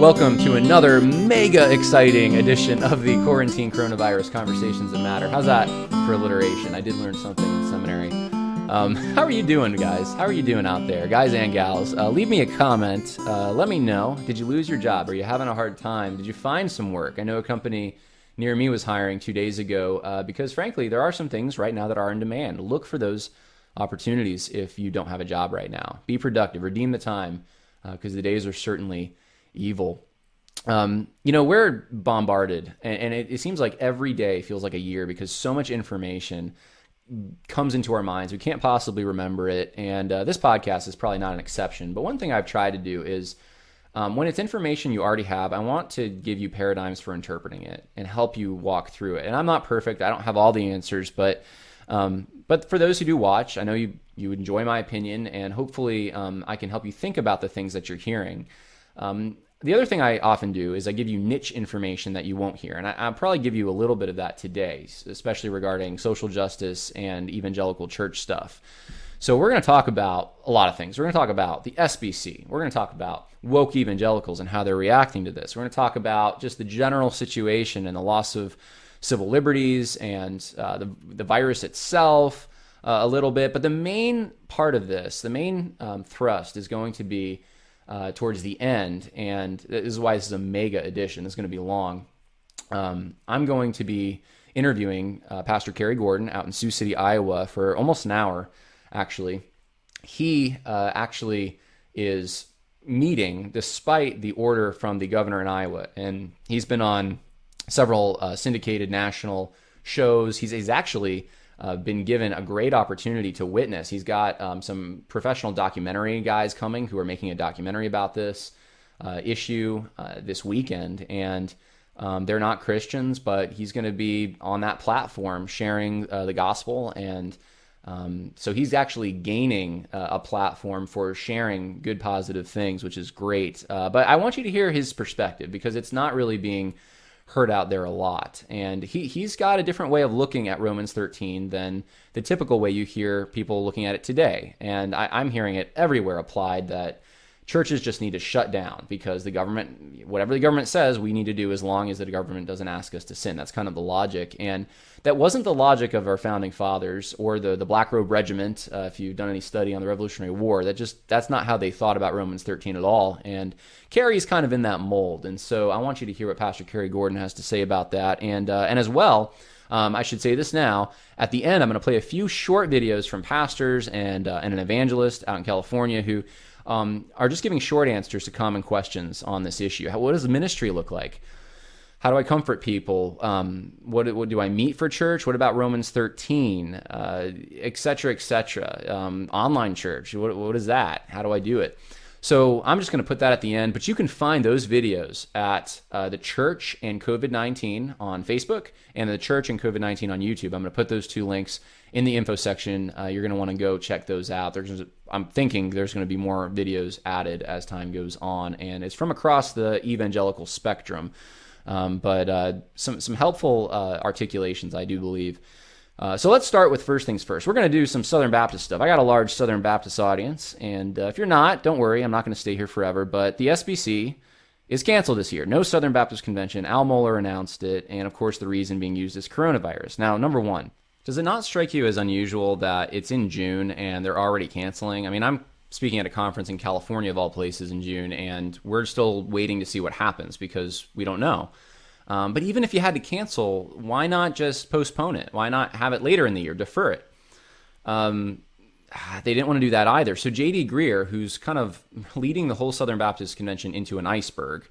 Welcome to another mega exciting edition of the Quarantine Coronavirus Conversations That Matter. How's that for alliteration? I did learn something in seminary. Um, how are you doing, guys? How are you doing out there, guys and gals? Uh, leave me a comment. Uh, let me know. Did you lose your job? Are you having a hard time? Did you find some work? I know a company near me was hiring two days ago uh, because, frankly, there are some things right now that are in demand. Look for those opportunities if you don't have a job right now. Be productive, redeem the time because uh, the days are certainly evil. Um, you know, we're bombarded, and, and it, it, seems like every day feels like a year because so much information comes into our minds. We can't possibly remember it. And uh, this podcast is probably not an exception. But one thing I've tried to do is um, when it's information you already have, I want to give you paradigms for interpreting it and help you walk through it. And I'm not perfect, I don't have all the answers, but. Um, but for those who do watch, I know you you enjoy my opinion, and hopefully um, I can help you think about the things that you're hearing. Um, the other thing I often do is I give you niche information that you won't hear. And I, will probably give you a little bit of that today, especially regarding social justice and evangelical church stuff. So we're going to talk about a lot of things. We're going to talk about the SBC. We're going to talk about woke evangelicals and how they're reacting to this. We're going to talk about just the general situation and the loss of civil liberties and uh, the, the virus itself uh, a little bit. But the main part of this, the main um, thrust is going to be uh, towards the end, and this is why this is a mega edition. It's going to be long. Um, I'm going to be interviewing uh, Pastor Kerry Gordon out in Sioux City, Iowa, for almost an hour. Actually, he uh, actually is meeting despite the order from the governor in Iowa, and he's been on several uh, syndicated national shows. He's, he's actually uh, been given a great opportunity to witness. He's got um, some professional documentary guys coming who are making a documentary about this uh, issue uh, this weekend, and um, they're not Christians, but he's going to be on that platform sharing uh, the gospel, and um, so he's actually gaining uh, a platform for sharing good, positive things, which is great. Uh, but I want you to hear his perspective because it's not really being heard out there a lot. And he, he's got a different way of looking at Romans 13 than the typical way you hear people looking at it today. And I, I'm hearing it everywhere applied that churches just need to shut down because the government, whatever the government says, we need to do as long as the government doesn't ask us to sin. That's kind of the logic. And that wasn't the logic of our founding fathers or the, the Black Robe Regiment. Uh, if you've done any study on the Revolutionary War, that just that's not how they thought about Romans 13 at all. And Kerry is kind of in that mold. And so I want you to hear what Pastor Kerry Gordon has to say about that. And uh, and as well. Um, I should say this now. At the end, I'm going to play a few short videos from pastors and uh, and an evangelist out in California who um, are just giving short answers to common questions on this issue. How, what does the ministry look like? How do I comfort people? Um, what, what, do I meet for church? What about Romans 13, uh, et cetera, et cetera? Um, online church, what, what is that? How do I do it? So I'm just going to put that at the end, but you can find those videos at uh, the Church and COVID 19 on Facebook and the Church and COVID 19 on YouTube. I'm going to put those two links in the info section. Uh, you're going to want to go check those out. There's, I'm thinking there's going to be more videos added as time goes on, and it's from across the evangelical spectrum. Um, but uh, some some helpful uh, articulations, I do believe. Uh, so let's start with first things first. We're going to do some Southern Baptist stuff. I got a large Southern Baptist audience, and uh, if you're not, don't worry. I'm not going to stay here forever. But the SBC is canceled this year. No Southern Baptist Convention. Al Mohler announced it, and of course, the reason being used is coronavirus. Now, number one, does it not strike you as unusual that it's in June and they're already canceling? I mean, I'm speaking at a conference in California of all places in June, and we're still waiting to see what happens because we don't know. Um, but even if you had to cancel, why not just postpone it? Why not have it later in the year, defer it? Um, they didn't want to do that either. So J.D. Greear, who's kind of leading the whole Southern Baptist Convention into an iceberg,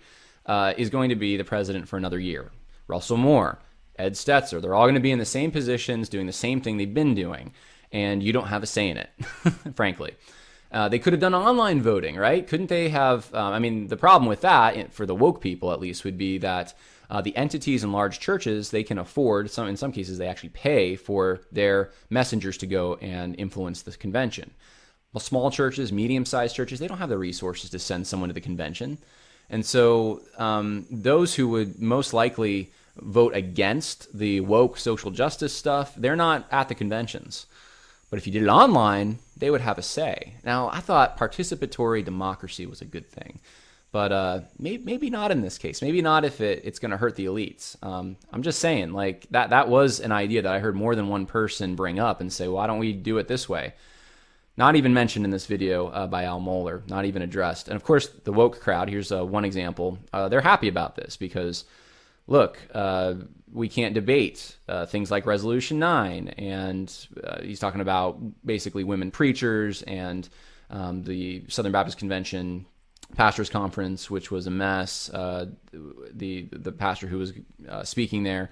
uh, is going to be the president for another year. Russell Moore, Ed Stetzer, they're all going to be in the same positions, doing the same thing they've been doing, and you don't have a say in it, frankly. Uh, they could have done online voting, right? Couldn't they have? Um, I mean, the problem with that, for the woke people at least, would be that uh, the entities in large churches they can afford some in some cases they actually pay for their messengers to go and influence the convention well small churches medium-sized churches they don't have the resources to send someone to the convention and so um, those who would most likely vote against the woke social justice stuff they're not at the conventions but if you did it online they would have a say now i thought participatory democracy was a good thing but uh, maybe, maybe not in this case. Maybe not if it, it's going to hurt the elites. Um, I'm just saying, like that that was an idea that I heard more than one person bring up and say, why don't we do it this way? Not even mentioned in this video uh, by Al Mohler, not even addressed. And of course, the woke crowd. Here's uh, one example. Uh, they're happy about this because, look, uh, we can't debate uh, things like Resolution Nine, and uh, he's talking about basically women preachers and um, the Southern Baptist Convention pastors conference, which was a mess. the the pastor who was speaking there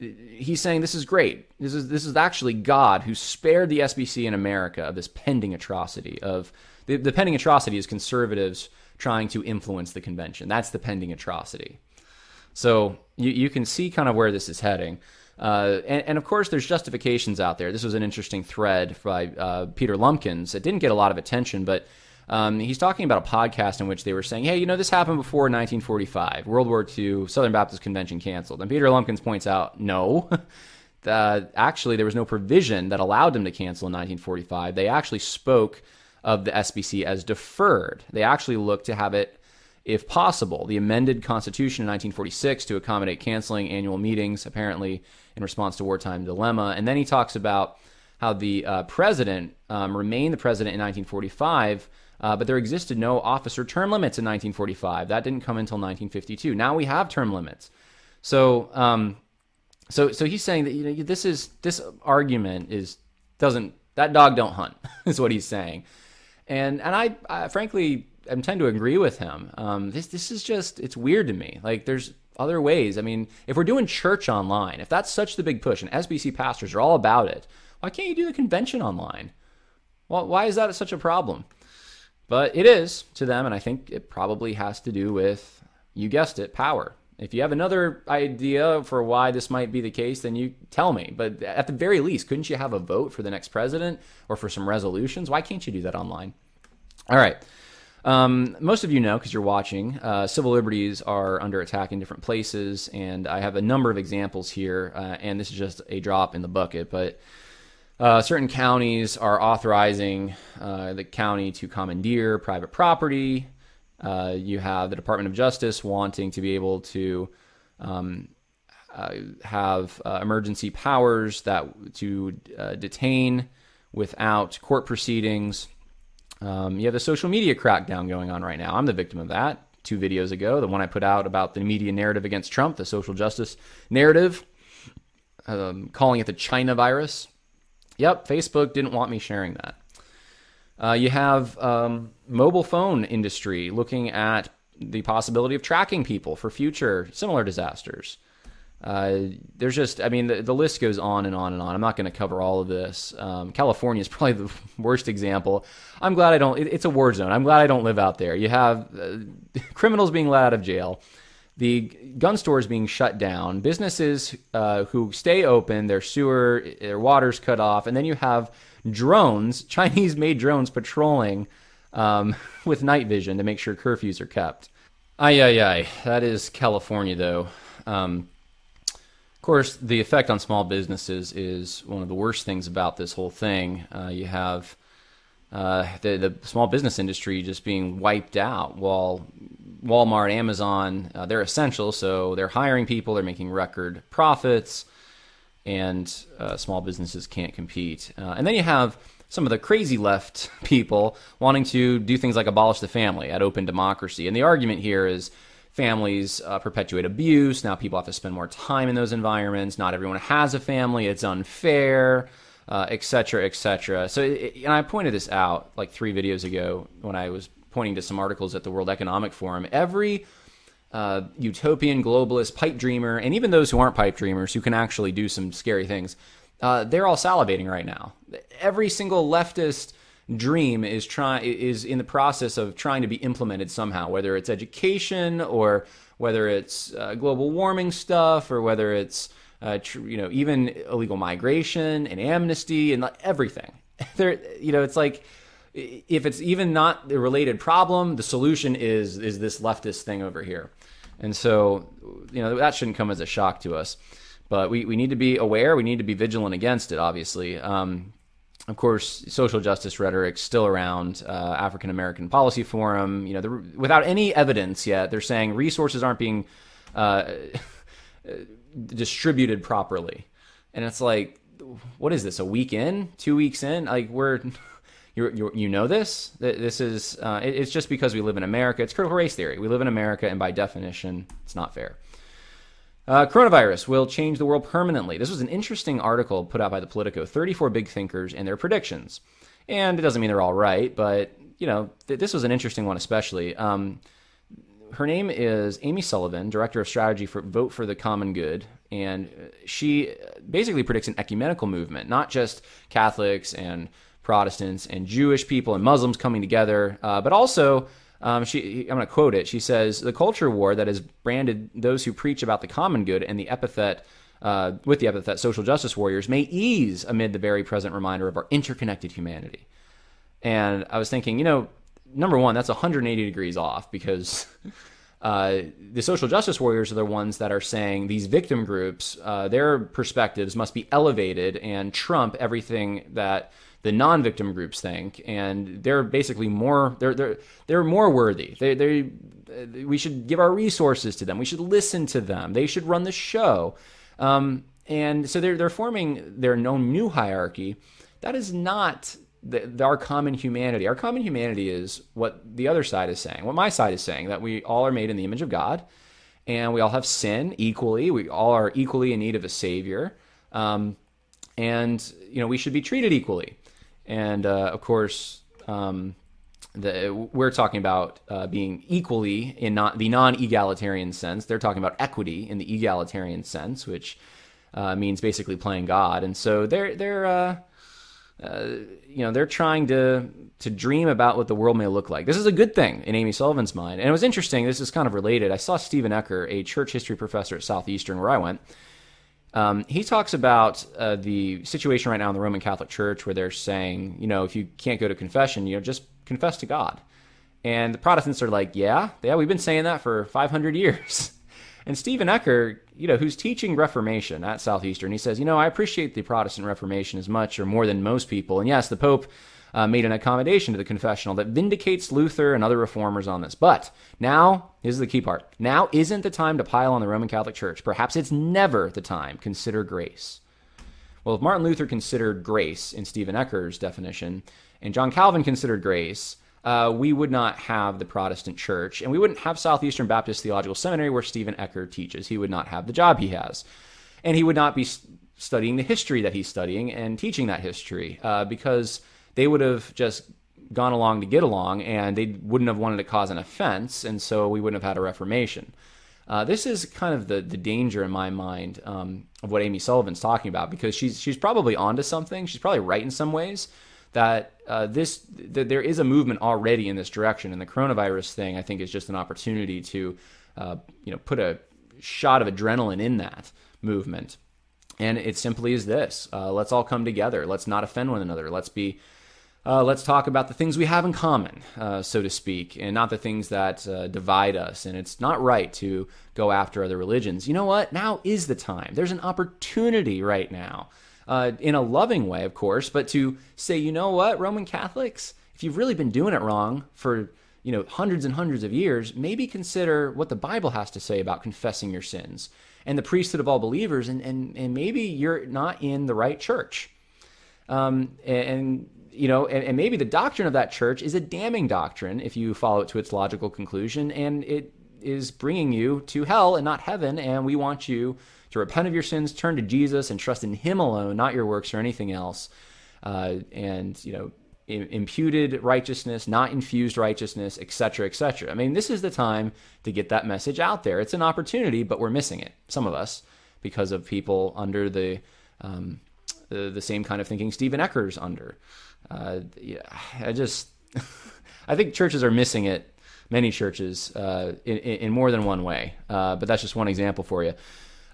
he's saying this is great. This is this is actually God who spared the SBC in America of this pending atrocity. Of the, the pending atrocity is conservatives trying to influence the convention. That's the pending atrocity. So you you can see kind of where this is heading. Uh, and, and, of course, there's justifications out there. This was an interesting thread by uh, Peter Lumpkins. It didn't get a lot of attention, but um, he's talking about a podcast in which they were saying, hey, you know, this happened before 1945, World War II, Southern Baptist Convention canceled. And Peter Lumpkins points out, no. actually, there was no provision that allowed them to cancel in 1945. They actually spoke of the SBC as deferred. They actually looked to have it, if possible, the amended Constitution in 1946 to accommodate canceling annual meetings, apparently in response to wartime dilemma. And then he talks about how the uh, president um, remained the president in 1945 uh, but there existed no officer term limits in 1945. That didn't come until 1952. Now we have term limits. So, um, so, so he's saying that you know this is this argument is doesn't that dog don't hunt is what he's saying, and and I, I frankly I tend to agree with him. Um, this this is just it's weird to me. Like there's other ways. I mean, if we're doing church online, if that's such the big push, and SBC pastors are all about it, why can't you do the convention online? Well, why is that such a problem? But it is to them, and I think it probably has to do with, you guessed it, power. If you have another idea for why this might be the case, then you tell me. But at the very least, couldn't you have a vote for the next president or for some resolutions? Why can't you do that online? All right. Um, most of you know because you're watching, uh, civil liberties are under attack in different places, and I have a number of examples here, uh, and this is just a drop in the bucket. But uh, certain counties are authorizing uh, the county to commandeer private property. Uh, you have the Department of Justice wanting to be able to um, uh, have emergency powers that to detain without court proceedings. Um, you have the social media crackdown going on right now. I'm the victim of that. Two videos ago, the one I put out about the media narrative against Trump, the social justice narrative, um, calling it the China virus. Yep, Facebook didn't want me sharing that. Uh, you have um, mobile phone industry looking at the possibility of tracking people for future similar disasters. Uh, there's just, I mean, the, the, list goes on and on and on. I'm not going to cover all of this. Um, California is probably the worst example. I'm glad I don't, it, it's a war zone. I'm glad I don't live out there. You have uh, criminals being let out of jail the gun stores being shut down, businesses uh, who stay open, their sewer, their water's cut off, and then you have drones, Chinese made drones patrolling um, with night vision to make sure curfews are kept. Ay, ay, ay. That is California, though. Um, course, the effect on small businesses is one of the worst things about this whole thing. Uh, you have uh, the, the small business industry just being wiped out while Walmart, Amazon, uh, they're essential, so they're hiring people, they're making record profits, and uh, small businesses can't compete. Uh, and then you have some of the crazy left people wanting to do things like abolish the family at open democracy. And the argument here is families uh, perpetuate abuse. Now people have to spend more time in those environments. Not everyone has a family. It's unfair, etc., uh, etc. Et so, it, and I pointed this out like three videos ago when I was pointing to some articles at the World Economic Forum, every uh, utopian globalist pipe dreamer, and even those who aren't pipe dreamers who can actually do some scary things, uh, they're all salivating right now. Every single leftist dream is trying is in the process of trying to be implemented somehow, whether it's education or whether it's uh, global warming stuff or whether it's uh, tr- you know even illegal migration and amnesty and everything. There, you know, it's like if it's even not a related problem, the solution is is this leftist thing over here. And so, you know, that shouldn't come as a shock to us. But we, we need to be aware. We need to be vigilant against it, obviously. Um, of course, social justice rhetoric still around. Uh, African American Policy Forum, you know, without any evidence yet, they're saying resources aren't being uh, distributed properly, and it's like, what is this? A week in, two weeks in? Like we're you you you know this. This is uh, it's just because we live in America. It's critical race theory. We live in America, and by definition, it's not fair. Uh, coronavirus will change the world permanently. This was an interesting article put out by the Politico. 34 big thinkers and their predictions. And it doesn't mean they're all right, but you know th- this was an interesting one, especially. Um, her name is Amy Sullivan, director of strategy for Vote for the Common Good, and she basically predicts an ecumenical movement, not just Catholics and Protestants and Jewish people and Muslims coming together, uh, but also um, she, I'm going to quote it. She says, "The culture war that has branded those who preach about the common good and the epithet." Uh, with the epithet social justice warriors may ease amid the very present reminder of our interconnected humanity. And I was thinking, you know, number one, that's 180 degrees off because uh, the social justice warriors are the ones that are saying these victim groups, uh, their perspectives must be elevated and trump everything that the non-victim groups think, and they're basically more they're they're they're more worthy. They they we should give our resources to them. We should listen to them. They should run the show. Um, and so they're they're forming their own new hierarchy. That is not the, the, our common humanity. Our common humanity is what the other side is saying. What my side is saying that we all are made in the image of God, and we all have sin equally. We all are equally in need of a savior. Um, and you know we should be treated equally and uh, of course, um, the, we're talking about uh, being equally in not the non-egalitarian sense. They're talking about equity in the egalitarian sense, which uh, means basically playing God. And so they're they're uh, uh, you know they're trying to to dream about what the world may look like. This is a good thing in Amy Sullivan's mind. And it was interesting. This is kind of related. I saw Stephen Eccher, a church history professor at Southeastern, where I went um, he talks about uh, the situation right now in the Roman Catholic Church where they're saying, you know, if you can't go to confession, you know, just confess to God. And the Protestants are like, yeah, yeah, we've been saying that for 500 years. and Stephen Eccher, you know, who's teaching Reformation at Southeastern, he says, you know, I appreciate the Protestant Reformation as much or more than most people. And yes, the Pope uh, made an accommodation to the confessional that vindicates Luther and other reformers on this. But now, is the key part now isn't the time to pile on the Roman Catholic Church. Perhaps it's never the time. Consider grace. Well, if Martin Luther considered grace in Stephen Eccher's definition, and John Calvin considered grace, uh, we would not have the Protestant church, and we wouldn't have Southeastern Baptist Theological Seminary where Stephen Eccher teaches. He would not have the job he has. And he would not be studying the history that he's studying and teaching that history uh, because they would have just gone along to get along and they wouldn't have wanted to cause an offense, and so we wouldn't have had a reformation. Uh, this is kind of the, the danger in my mind um, of what Amy Sullivan's talking about because she's she's probably onto something. She's probably right in some ways that uh, this that there is a movement already in this direction, and the coronavirus thing I think is just an opportunity to uh, you know put a shot of adrenaline in that movement. And it simply is this: uh, let's all come together. Let's not offend one another. Let's be uh, let's talk about the things we have in common, uh, so to speak, and not the things that uh, divide us. And it's not right to go after other religions. You know what? Now is the time. There's an opportunity right now, uh, in a loving way, of course, but to say, you know what, Roman Catholics, if you've really been doing it wrong for you know hundreds and hundreds of years, maybe consider what the Bible has to say about confessing your sins and the priesthood of all believers, and and, and maybe you're not in the right church. Um, and you know, and, and, maybe the doctrine of that church is a damning doctrine if you follow it to its logical conclusion, and it is bringing you to hell and not heaven. And we want you to repent of your sins, turn to Jesus, and trust in Him alone, not your works or anything else. Uh, and you know, imputed righteousness, not infused righteousness, etc., etc. I mean, this is the time to get that message out there. It's an opportunity, but we're missing it. Some of us, because of people under the um, the, the same kind of thinking Stephen Eccher's under uh, yeah, I just I think churches are missing it. Many churches uh, in, in, more than one way, uh, but that's just one example for you.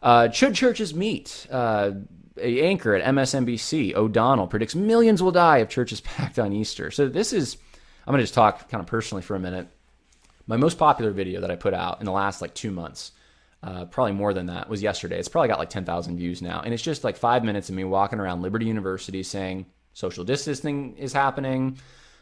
Uh, should churches meet? Uh, a anchor at MSNBC, O'Donnell, predicts millions will die if churches packed on Easter. So this is, I'm going to just talk kind of personally for a minute. My most popular video that I put out in the last like two months, uh, probably more than that, was yesterday. It's probably got like 10,000 views now. And it's just like five minutes of me walking around Liberty University saying, Social distancing is happening.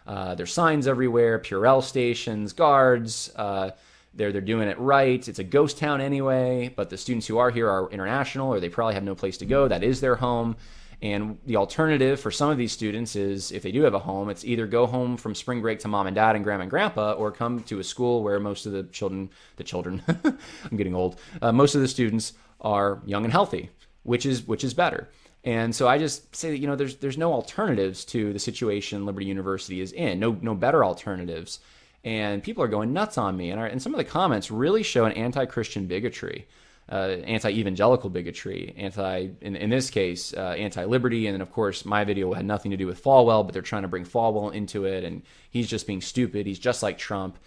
Uh, there's signs everywhere, Purell stations, guards. Uh, they're they're doing it right. It's a ghost town anyway, but the students who are here are international, or they probably have no place to go. That is their home. And the alternative for some of these students is if they do have a home, it's either go home from spring break to mom and dad and grandma and grandpa, or come to a school where most of the children, the children, I'm getting old, uh, most of the students are young and healthy, which is which is better. And so I just say that you know there's there's no alternatives to the situation Liberty University is in, no no better alternatives, and people are going nuts on me. And, and some of the comments really show an anti-Christian bigotry uh, anti-evangelical bigotry, anti in, in this case uh, anti-liberty, and then of course my video had nothing to do with Falwell, but they're trying to bring Falwell into it, and he's just being stupid. He's just like Trump,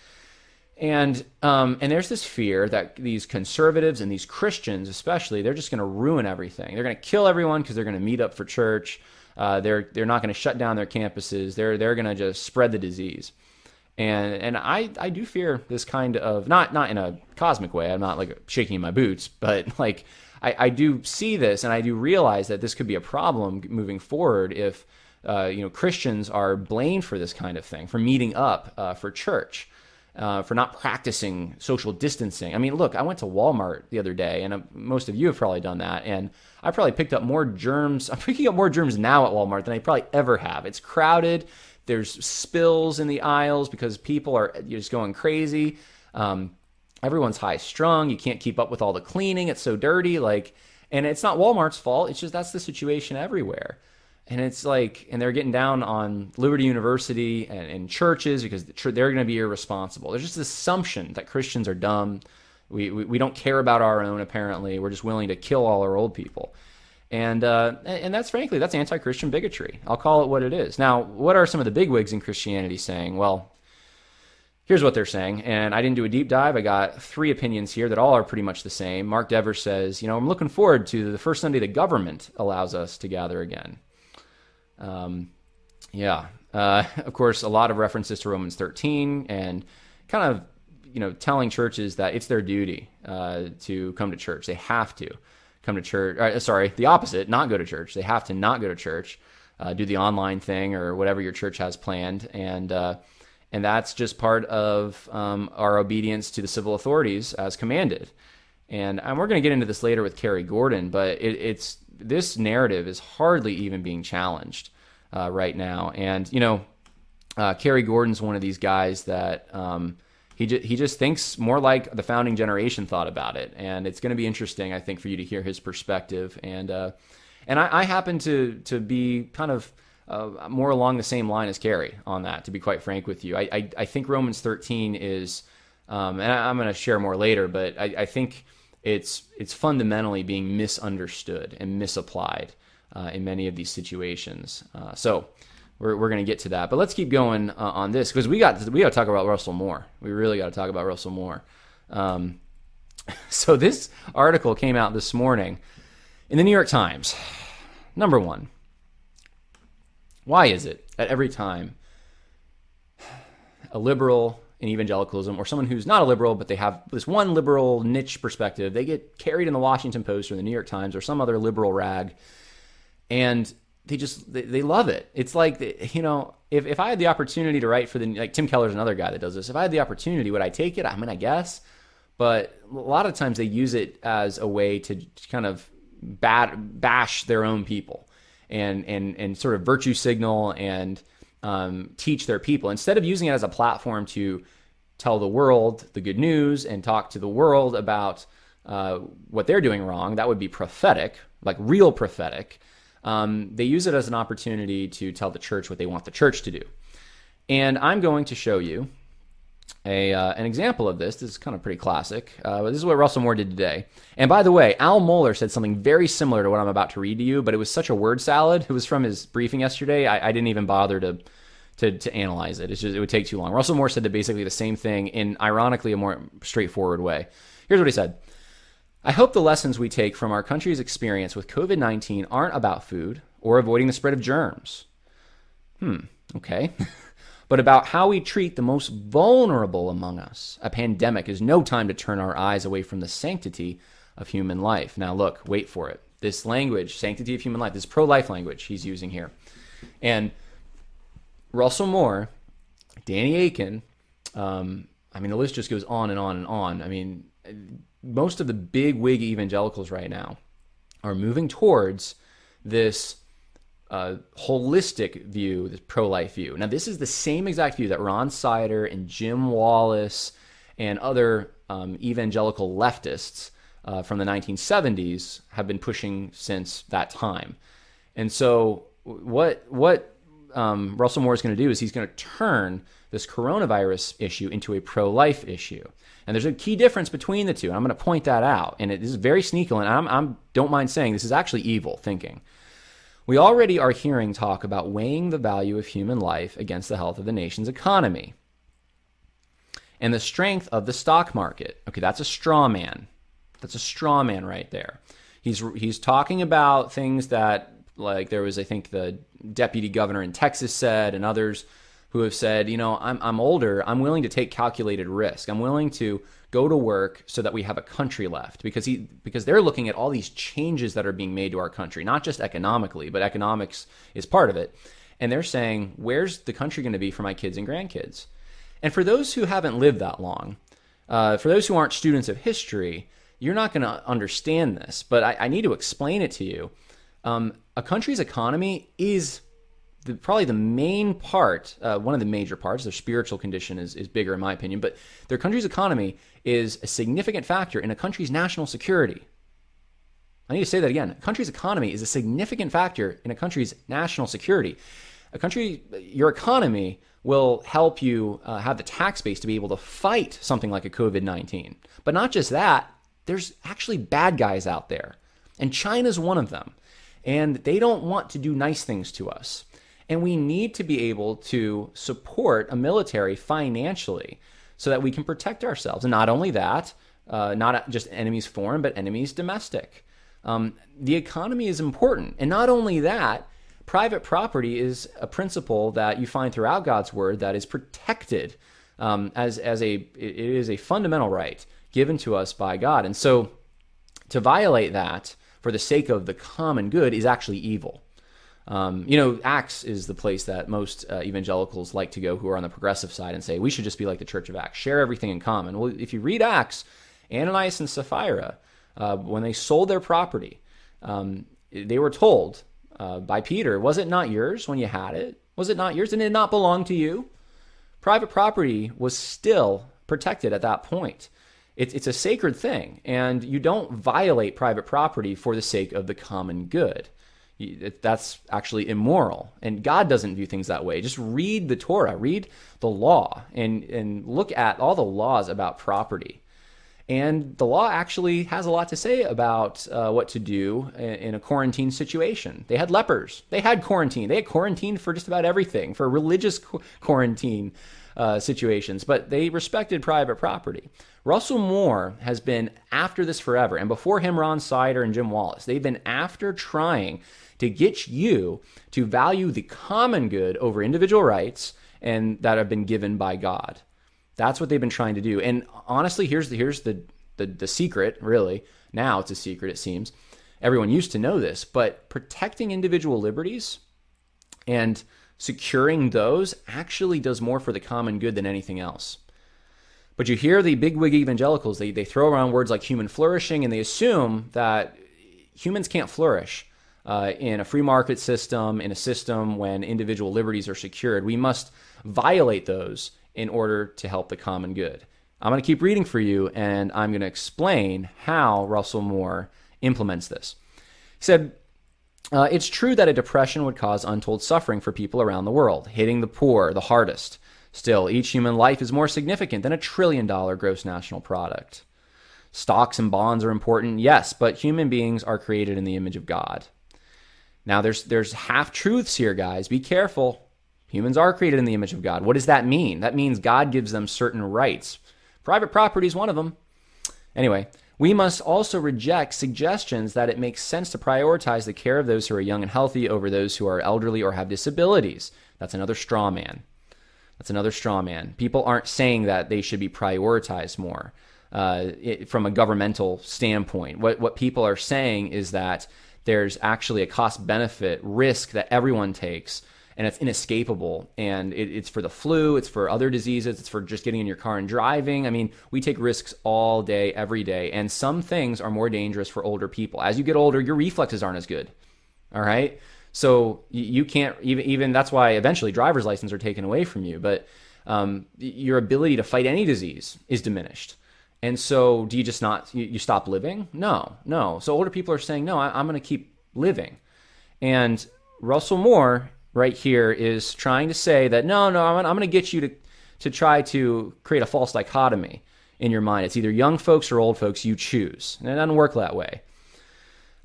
and um, and there's this fear that these conservatives and these Christians, especially, they're just going to ruin everything. They're going to kill everyone because they're going to meet up for church. Uh, they're they're not going to shut down their campuses. They're they're going to just spread the disease and and I I do fear this kind of not not in a cosmic way. I'm not like shaking my boots, but like I, I do see this, and I do realize that this could be a problem moving forward if uh, you know Christians are blamed for this kind of thing, for meeting up uh, for church. Uh, for not practicing social distancing. I mean, look, I went to Walmart the other day, and uh, most of you have probably done that. And I probably picked up more germs. I'm picking up more germs now at Walmart than I probably ever have. It's crowded. There's spills in the aisles because people are just going crazy. Um, everyone's high strung. You can't keep up with all the cleaning. It's so dirty. Like, and it's not Walmart's fault. It's just that's the situation everywhere. And it's like, and they're getting down on Liberty University and, and churches because they're going to be irresponsible. There's just this assumption that Christians are dumb. We, we, we don't care about our own, apparently. We're just willing to kill all our old people and uh, and that's frankly that's anti-Christian bigotry. I'll call it what it is. Now, what are some of the bigwigs in Christianity saying? Well, here's what they're saying, and I didn't do a deep dive. I got three opinions here that all are pretty much the same. Mark Dever says, you know, I'm looking forward to the first Sunday the government allows us to gather again. Um, yeah, uh, of course, a lot of references to Romans 13 and kind of you know telling churches that it's their duty uh, to come to church. They have to come to church. Uh, sorry, the opposite, not go to church. They have to not go to church, uh, do the online thing or whatever your church has planned, and uh, and that's just part of um, our obedience to the civil authorities as commanded. And, and we're going to get into this later with Kerry Gordon, but it, it's this narrative is hardly even being challenged uh, right now. And you know, uh, Kerry Gordon's one of these guys that. Um, he just, he just thinks more like the founding generation thought about it, and it's going to be interesting, I think, for you to hear his perspective. And uh, and I, I, happen to to be kind of uh, more along the same line as Kerry on that. To be quite frank with you, I I, I think Romans 13 is, um, and I, am going to share more later, but I, I, think it's it's fundamentally being misunderstood and misapplied uh, in many of these situations. Uh, so we're, we're going to get to that. But let's keep going uh, on this because we got we got to talk about Russell Moore. We really got to talk about Russell Moore. Um, so this article came out this morning in the New York Times. Number one, why is it that every time a liberal in evangelicalism or someone who's not a liberal but they have this one liberal niche perspective, they get carried in the Washington Post or the New York Times or some other liberal rag, and they just they, they love it. It's like you know, if, if I had the opportunity to write for the like Tim Keller's another guy that does this. If I had the opportunity, would I take it? I mean, I guess, but a lot of times they use it as a way to kind of bad bash their own people and and and sort of virtue signal and um, teach their people instead of using it as a platform to tell the world the good news and talk to the world about uh, what they're doing wrong. That would be prophetic, like real prophetic um, they use it as an opportunity to tell the church what they want the church to do. And I'm going to show you a, uh, an example of this. This is kind of pretty classic. Uh, this is what Russell Moore did today. And by the way, Al Mohler said something very similar to what I'm about to read to you, but it was such a word salad. It was from his briefing yesterday. I, I didn't even bother to, to, to analyze it. It's just, it would take too long. Russell Moore said basically the same thing in, ironically, a more straightforward way. Here's what he said. I hope the lessons we take from our country's experience with COVID 19 aren't about food or avoiding the spread of germs. Hmm, okay. but about how we treat the most vulnerable among us. A pandemic is no time to turn our eyes away from the sanctity of human life. Now, look, wait for it. This language, sanctity of human life, this pro life language he's using here. And Russell Moore, Danny Akin, um, I mean, the list just goes on and on and on. I mean, most of the big wig evangelicals right now are moving towards this uh, holistic view, this pro life view. Now, this is the same exact view that Ron Sider and Jim Wallis and other um, evangelical leftists uh, from the 1970s have been pushing since that time. And so, what what um, Russell Moore is going to do is he's going to turn this coronavirus issue into a pro life issue. And there's a key difference between the two. And I'm going to point that out. And it is very sneaky. And I'm, I'm don't mind saying this is actually evil thinking. We already are hearing talk about weighing the value of human life against the health of the nation's economy and the strength of the stock market. Okay, that's a straw man. That's a straw man right there. He's he's talking about things that like there was I think the deputy governor in Texas said and others who have said, you know, I'm I'm older, I'm willing to take calculated risk. I'm willing to go to work so that we have a country left because he because they're looking at all these changes that are being made to our country, not just economically, but economics is part of it. And they're saying, where's the country going to be for my kids and grandkids? And for those who haven't lived that long, uh, for those who aren't students of history, you're not going to understand this, but I, I, need to explain it to you. Um, a country's economy is the, probably the main part, uh, one of the major parts. Their spiritual condition is, is bigger, in my opinion, but their country's economy is a significant factor in a country's national security. I need to say that again. A country's economy is a significant factor in a country's national security. A country, your economy will help you uh, have the tax base to be able to fight something like a COVID 19. But not just that, there's actually bad guys out there. And China's one of them. And they don't want to do nice things to us. And we need to be able to support a military financially so that we can protect ourselves. And not only that, uh, not just enemies foreign, but enemies domestic. Um, the economy is important. And not only that, private property is a principle that you find throughout God's word that is protected um, as, as a, it is a fundamental right given to us by God. And so to violate that for the sake of the common good is actually evil. Um, you know, Acts is the place that most uh, evangelicals like to go who are on the progressive side and say, we should just be like the Church of Acts, share everything in common. Well, if you read Acts, Ananias and Sapphira, uh, when they sold their property, um, they were told uh, by Peter, Was it not yours when you had it? Was it not yours? And it not belong to you? Private property was still protected at that point. It's, it's a sacred thing, and you don't violate private property for the sake of the common good. That's actually immoral. And God doesn't view things that way. Just read the Torah, read the law, and, and look at all the laws about property. And the law actually has a lot to say about uh, what to do in a quarantine situation. They had lepers. They had quarantine. They had quarantine for just about everything, for religious qu- quarantine uh, situations, but they respected private property. Russell Moore has been after this forever. And before him, Ron Sider and Jim Wallis, they've been after trying to get you to value the common good over individual rights and that have been given by God. That's what they've been trying to do. And honestly, here's the here's the the, the secret, really. Now it's a secret, it seems. Everyone used to know this, but protecting individual liberties and securing those actually does more for the common good than anything else. But you hear the bigwig evangelicals, they, they throw around words like human flourishing and they assume that humans can't flourish uh, in a free market system, in a system when individual liberties are secured. We must violate those in order to help the common good. I'm going to keep reading for you and I'm going to explain how Russell Moore implements this. He said, uh, It's true that a depression would cause untold suffering for people around the world, hitting the poor the hardest. Still, each human life is more significant than a trillion dollar gross national product. Stocks and bonds are important, yes, but human beings are created in the image of God. Now, there's, there's half truths here, guys. Be careful. Humans are created in the image of God. What does that mean? That means God gives them certain rights. Private property is one of them. Anyway, we must also reject suggestions that it makes sense to prioritize the care of those who are young and healthy over those who are elderly or have disabilities. That's another straw man. That's another straw man. People aren't saying that they should be prioritized more uh, it, from a governmental standpoint. What, what people are saying is that there's actually a cost benefit risk that everyone takes and it's inescapable. And it, it's for the flu, it's for other diseases, it's for just getting in your car and driving. I mean, we take risks all day, every day. And some things are more dangerous for older people. As you get older, your reflexes aren't as good. All right. So you can't even, even that's why eventually driver's license are taken away from you. But um, your ability to fight any disease is diminished. And so, do you just not you, you stop living? No, no. So older people are saying, no, I, I'm going to keep living. And Russell Moore right here is trying to say that no, no, I'm, I'm going to get you to to try to create a false dichotomy in your mind. It's either young folks or old folks. You choose, and it doesn't work that way.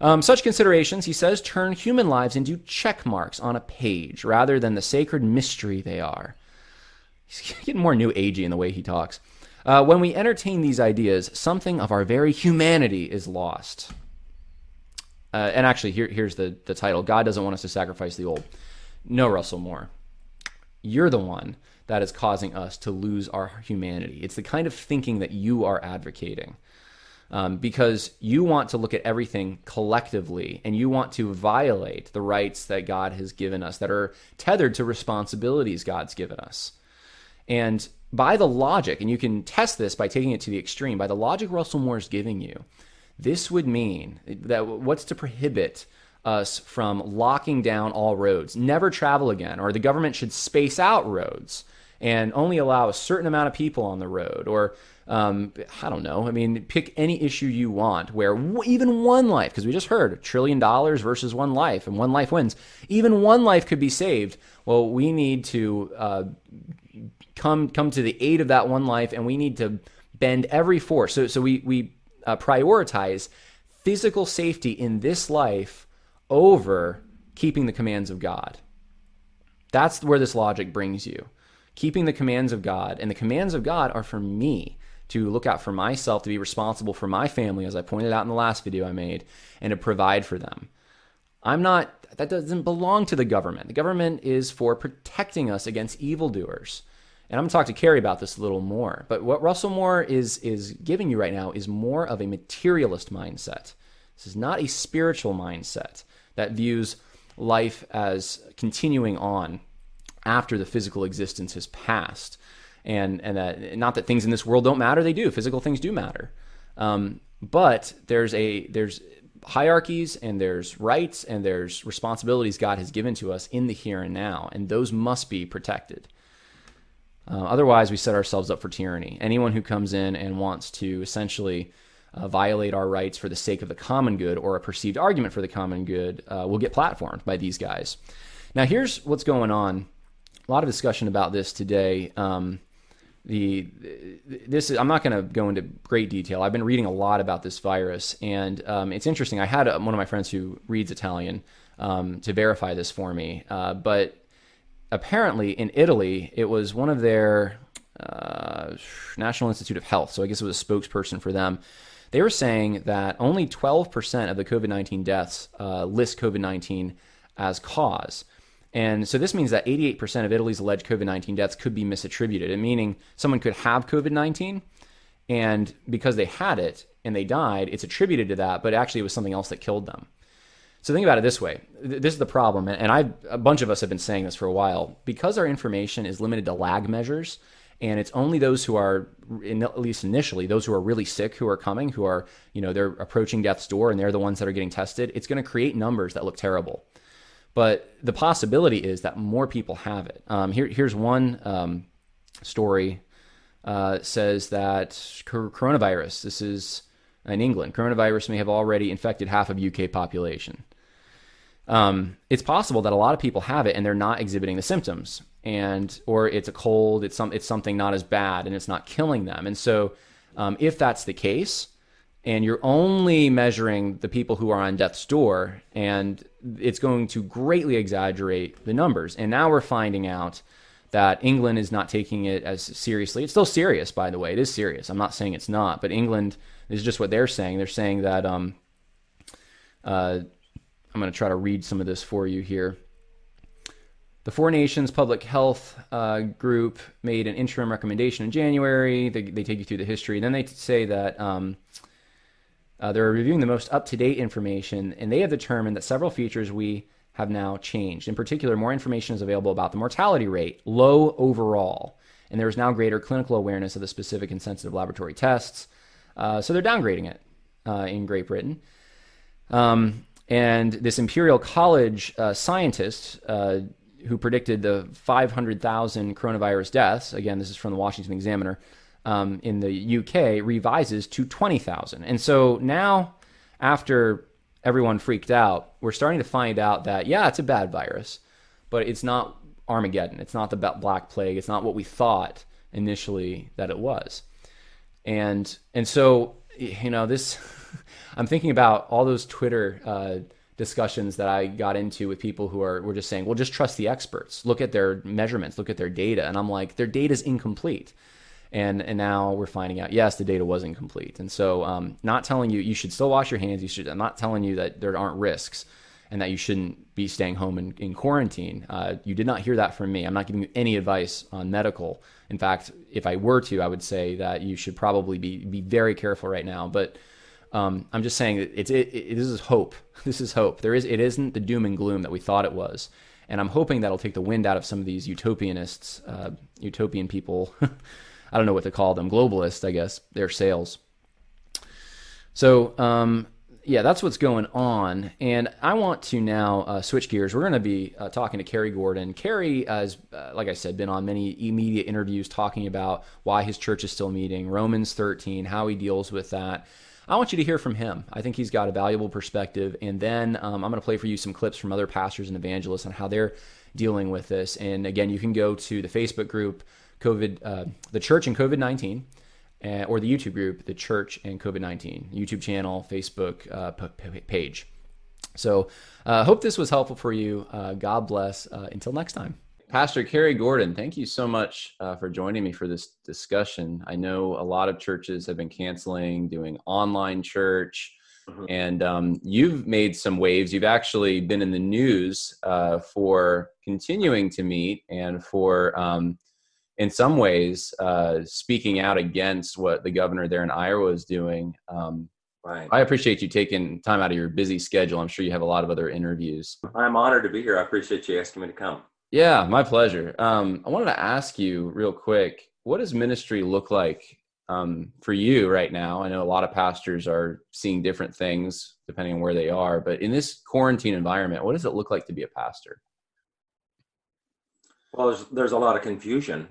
Um, such considerations, he says, turn human lives into check marks on a page rather than the sacred mystery they are. He's getting more new agey in the way he talks. Uh, when we entertain these ideas, something of our very humanity is lost. Uh, and actually, here, here's the, the title God doesn't want us to sacrifice the old. No, Russell Moore. You're the one that is causing us to lose our humanity. It's the kind of thinking that you are advocating. Um, because you want to look at everything collectively and you want to violate the rights that God has given us that are tethered to responsibilities God's given us. And by the logic, and you can test this by taking it to the extreme, by the logic Russell Moore is giving you, this would mean that what's to prohibit us from locking down all roads. Never travel again, or the government should space out roads and only allow a certain amount of people on the road, or um, I don't know. I mean, pick any issue you want where even one life, because we just heard a trillion dollars versus one life, and one life wins. Even one life could be saved. Well, we need to uh, come come to the aid of that one life, and we need to bend every force. So, so we we uh, prioritize physical safety in this life over keeping the commands of God. That's where this logic brings you. Keeping the commands of God. And the commands of God are for me to look out for myself, to be responsible for my family, as I pointed out in the last video I made, and to provide for them. I'm not, that doesn't belong to the government. The government is for protecting us against evildoers. And I'm going to talk to Kerry about this a little more. But what Russell Moore is, is giving you right now is more of a materialist mindset. This is not a spiritual mindset that views life as continuing on after the physical existence has passed. And, and that not that things in this world don't matter, they do. Physical things do matter. Um, but there's a there's hierarchies and there's rights and there's responsibilities God has given to us in the here and now, and those must be protected. Uh, otherwise, we set ourselves up for tyranny. Anyone who comes in and wants to essentially uh, violate our rights for the sake of the common good or a perceived argument for the common good uh, will get platformed by these guys. Now, here's what's going on. A lot of discussion about this today. Um, the this is, I'm not going to go into great detail. I've been reading a lot about this virus, and um, it's interesting. I had a, one of my friends who reads Italian um, to verify this for me, uh, but apparently in Italy, it was one of their uh, National Institute of Health. So I guess it was a spokesperson for them they were saying that only 12% of the COVID 19 deaths uh, list COVID 19 as cause. And so this means that 88% of Italy's alleged COVID 19 deaths could be misattributed, meaning someone could have COVID 19, and because they had it and they died, it's attributed to that, but actually it was something else that killed them. So think about it this way. This is the problem, and a bunch of us have been saying this for a while. Because our information is limited to lag measures, and it's only those who are in, at least initially those who are really sick who are coming who are you know they're approaching death's door and they're the ones that are getting tested it's going to create numbers that look terrible but the possibility is that more people have it um, here, here's one um, story uh, says that coronavirus this is in england coronavirus may have already infected half of uk population um, it's possible that a lot of people have it and they're not exhibiting the symptoms and or it's a cold it's some it's something not as bad and it's not killing them and so um, if that's the case and you're only measuring the people who are on death's door and it's going to greatly exaggerate the numbers and now we're finding out that England is not taking it as seriously. It's still serious, by the way. It is serious. I'm not saying it's not, but England is just what they're saying. They're saying that um, uh, I'm going to try to read some of this for you here. The Four Nations Public Health uh, Group made an interim recommendation in January. They, they, take you through the history. Then they say that um, Uh, they're reviewing the most up to date information, and they have determined that several features we have now changed. In particular, more information is available about the mortality rate, low overall, and there is now greater clinical awareness of the specific and sensitive laboratory tests. Uh, so they're downgrading it uh, in Great Britain. Um, and this Imperial College uh, scientist uh, who predicted the 500,000 coronavirus deaths, again, this is from the Washington Examiner, um, in the UK, revises to 20,000. And so now, after everyone freaked out, we're starting to find out that, yeah, it's a bad virus, but it's not Armageddon. It's not the Black Plague. It's not what we thought initially that it was. And, and so, you know, this, I'm thinking about all those Twitter uh, discussions that I got into with people who are were just saying, well, just trust the experts. Look at their measurements, look at their data. And I'm like, their data is incomplete. And and now we're finding out yes the data was incomplete. And so um, not telling you you should still wash your hands. You should i'm not telling you that there aren't risks and that you shouldn't be staying home in, in quarantine. Uh, you did not hear that from me. I'm not giving you any advice on medical. In fact if i were to i would say that you should probably be be very careful right now. But um, I'm just saying it's it, it, this is hope. This is hope. There is it isn't the doom and gloom that we thought it was, and I'm hoping that'll take the wind out of some of these utopianists, uh, utopian people I don't know what to call them, globalists, I guess, their sails. So, um, yeah, that's what's going on. And I want to now uh, switch gears. We're going to be uh, talking to Kerry Gordon. Kerry has, uh, like I said, been on many media interviews talking about why his church is still meeting, Romans 13, how he deals with that. I want you to hear from him. I think he's got a valuable perspective. And then um, I'm going to play for you some clips from other pastors and evangelists on how they're dealing with this. And again, you can go to the Facebook group COVID, uh, the church and COVID 19, uh, or the YouTube group, the church and COVID 19, YouTube channel, Facebook uh, p- page. So, uh, hope this was helpful for you. Uh, God bless. Uh, until next time. Pastor Kerry Gordon, thank you so much uh, for joining me for this discussion. I know a lot of churches have been canceling, doing online church, mm-hmm. and um, you've made some waves. You've actually been in the news uh, for continuing to meet and for um, in some ways uh, speaking out against what the governor there in Iowa is doing. Um, right. I appreciate you taking time out of your busy schedule. I'm sure you have a lot of other interviews. I'm honored to be here. I appreciate you asking me to come. Yeah, my pleasure. Um, I wanted to ask you real quick what does ministry look like um, for you right now? I know a lot of pastors are seeing different things depending on where they are, but in this quarantine environment, what does it look like to be a pastor? Well, there's, there's a lot of confusion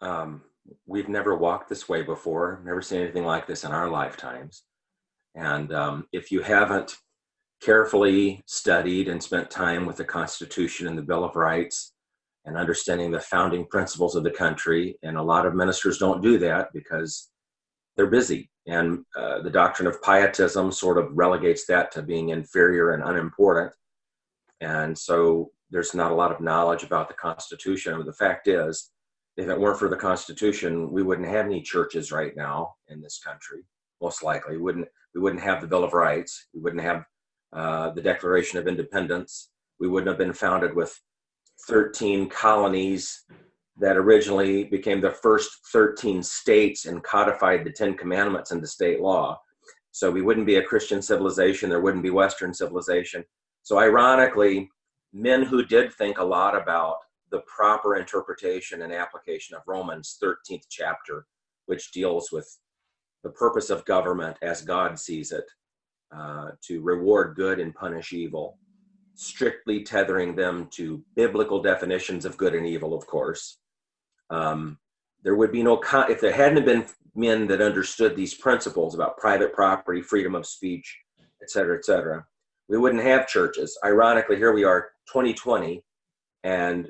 um, we've never walked this way before, never seen anything like this in our lifetimes. And um, if you haven't carefully studied and spent time with the Constitution and the Bill of Rights and understanding the founding principles of the country, and a lot of ministers don't do that because they're busy. And uh, the doctrine of pietism sort of relegates that to being inferior and unimportant. And so there's not a lot of knowledge about the Constitution. But the fact is, if it weren't for the Constitution, we wouldn't have any churches right now in this country. Most likely, we wouldn't we wouldn't have the Bill of Rights. We wouldn't have uh, the Declaration of Independence. We wouldn't have been founded with 13 colonies that originally became the first 13 states and codified the Ten Commandments into state law. So we wouldn't be a Christian civilization. There wouldn't be Western civilization. So ironically, men who did think a lot about the proper interpretation and application of Romans 13th chapter, which deals with the purpose of government as God sees it, uh, to reward good and punish evil, strictly tethering them to biblical definitions of good and evil, of course. Um, there would be no, con- if there hadn't been men that understood these principles about private property, freedom of speech, et cetera, et cetera, we wouldn't have churches. Ironically, here we are, 2020, and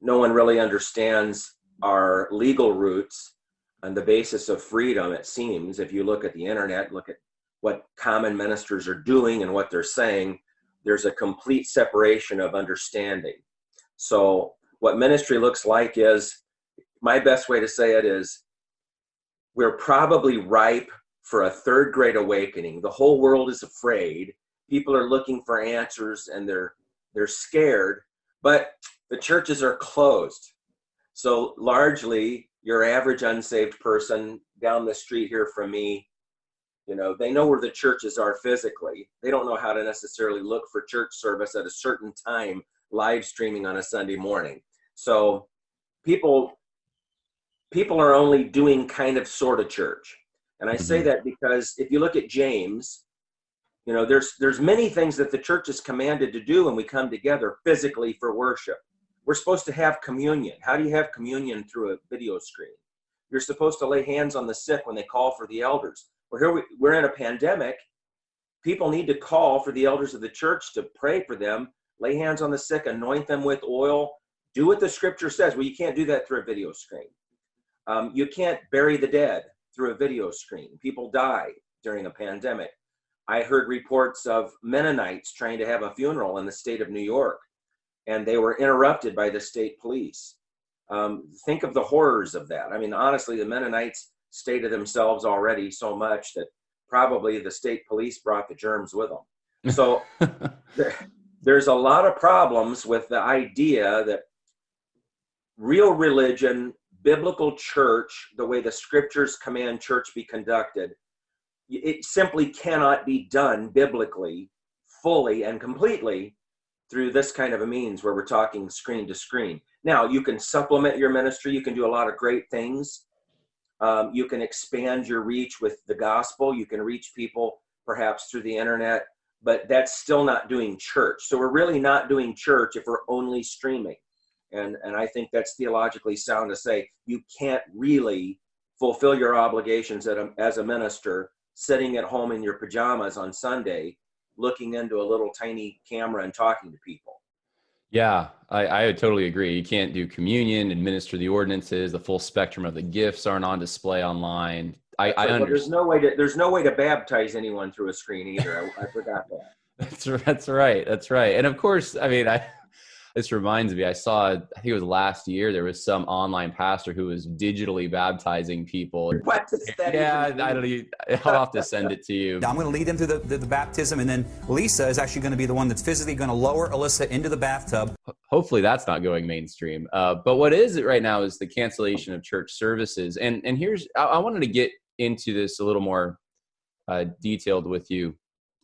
no one really understands our legal roots on the basis of freedom it seems if you look at the internet look at what common ministers are doing and what they're saying there's a complete separation of understanding. So what ministry looks like is my best way to say it is we're probably ripe for a third great awakening. The whole world is afraid. People are looking for answers and they're they're scared but the churches are closed. So largely, your average unsaved person down the street here from me You know, they know where the churches are physically. They don't know how to necessarily look for church service at a certain time live streaming on a Sunday morning. So people people are only doing kind of sort of church. And I say mm-hmm. that because if you look at James, you know, there's there's many things that the church is commanded to do when we come together physically for worship. We're supposed to have communion. How do you have communion through a video screen? You're supposed to lay hands on the sick when they call for the elders. Well, here we, we're in a pandemic. People need to call for the elders of the church to pray for them, lay hands on the sick, anoint them with oil, do what the scripture says. Well, you can't do that through a video screen. Um, you can't bury the dead through a video screen. People die during a pandemic. I heard reports of Mennonites trying to have a funeral in the state of New York, and they were interrupted by the state police. Um, think of the horrors of that. I mean, honestly, the Mennonites stated themselves already so much that probably the state police brought the germs with them. So there, there's a lot of problems with the idea that real religion, biblical church, the way the scriptures command church be conducted, it simply cannot be done biblically, fully and completely through this kind of a means where we're talking screen to screen. Now, you can supplement your ministry, you can do a lot of great things. Um, you can expand your reach with the gospel, you can reach people perhaps through the internet, but that's still not doing church. So, we're really not doing church if we're only streaming. And, and I think that's theologically sound to say you can't really fulfill your obligations a, as a minister sitting at home in your pajamas on Sunday, looking into a little tiny camera and talking to people. Yeah, I, I totally agree. You can't do communion, administer the ordinances, the full spectrum of the gifts aren't on display online. I, I understand. There's no way to there's no way to baptize anyone through a screen either. I, I forgot that. That's that's right. That's right. And of course, I mean, I this reminds me, I saw, I think it was last year, there was some online pastor who was digitally baptizing people. What does that Yeah, I don't know. I'll have to send it to you. I'm going to lead them through the, the, the baptism, and then Lisa is actually going to be the one that's physically going to lower Alyssa into the bathtub. Hopefully that's not going mainstream. Uh, but what is it right now is the cancellation of church services. And, and here's, I, I wanted to get into this a little more uh, detailed with you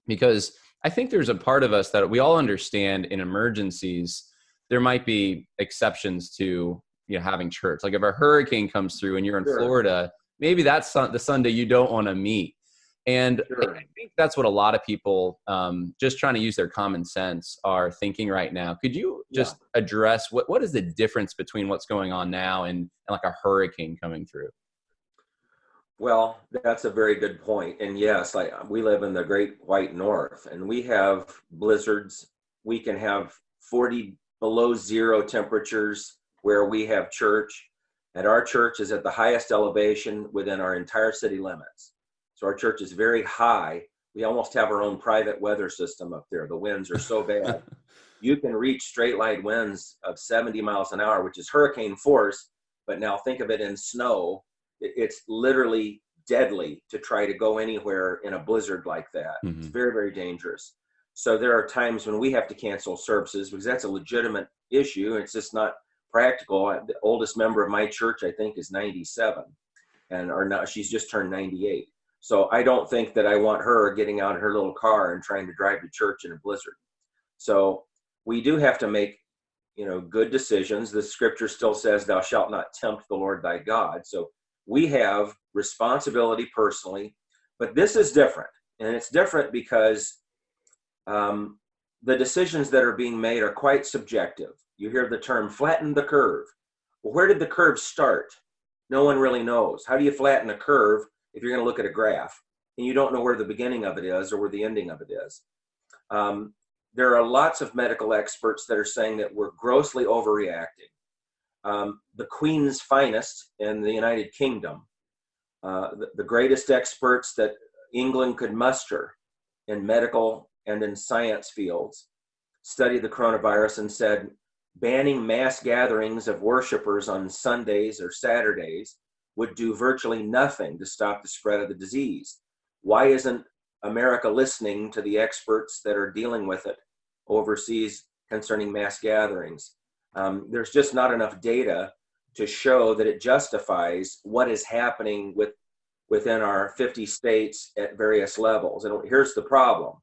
because I think there's a part of us that we all understand in emergencies there might be exceptions to you know having church. Like if a hurricane comes through and you're in sure. Florida, maybe that's the Sunday you don't want to meet. And sure. I think that's what a lot of people, um, just trying to use their common sense, are thinking right now. Could you just yeah. address what what is the difference between what's going on now and, and like a hurricane coming through? Well, that's a very good point. And yes, like we live in the Great White North, and we have blizzards. We can have 40 below zero temperatures where we have church. And our church is at the highest elevation within our entire city limits. So our church is very high. We almost have our own private weather system up there. The winds are so bad. you can reach straight line winds of 70 miles an hour, which is hurricane force. But now think of it in snow. It's literally deadly to try to go anywhere in a blizzard like that. Mm-hmm. It's very, very dangerous. So there are times when we have to cancel services because that's a legitimate issue. It's just not practical. The oldest member of my church, I think, is 97, and or now she's just turned 98. So I don't think that I want her getting out in her little car and trying to drive to church in a blizzard. So we do have to make, you know, good decisions. The scripture still says, "Thou shalt not tempt the Lord thy God." So we have responsibility personally, but this is different, and it's different because um, the decisions that are being made are quite subjective. You hear the term flatten the curve. Well, where did the curve start? No one really knows. How do you flatten a curve if you're going to look at a graph and you don't know where the beginning of it is or where the ending of it is? Um, there are lots of medical experts that are saying that we're grossly overreacting. Um, the Queen's finest in the United Kingdom, uh, the, the greatest experts that England could muster in medical and in science fields studied the coronavirus and said banning mass gatherings of worshipers on Sundays or Saturdays would do virtually nothing to stop the spread of the disease. Why isn't America listening to the experts that are dealing with it overseas concerning mass gatherings? Um, there's just not enough data to show that it justifies what is happening with within our 50 states at various levels. And here's the problem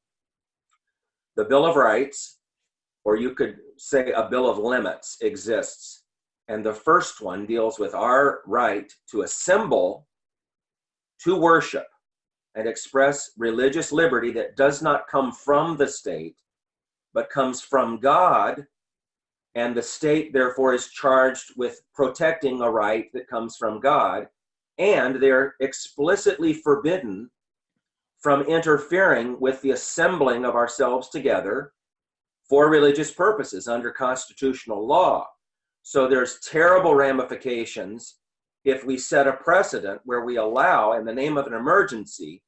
the Bill of Rights, or you could say a Bill of Limits, exists. And the first one deals with our right to assemble, to worship, and express religious liberty that does not come from the state, but comes from God. And the state, therefore, is charged with protecting a right that comes from God. And they're explicitly forbidden from interfering with the assembling of ourselves together for religious purposes under constitutional law. So there's terrible ramifications if we set a precedent where we allow, in the name of an emergency,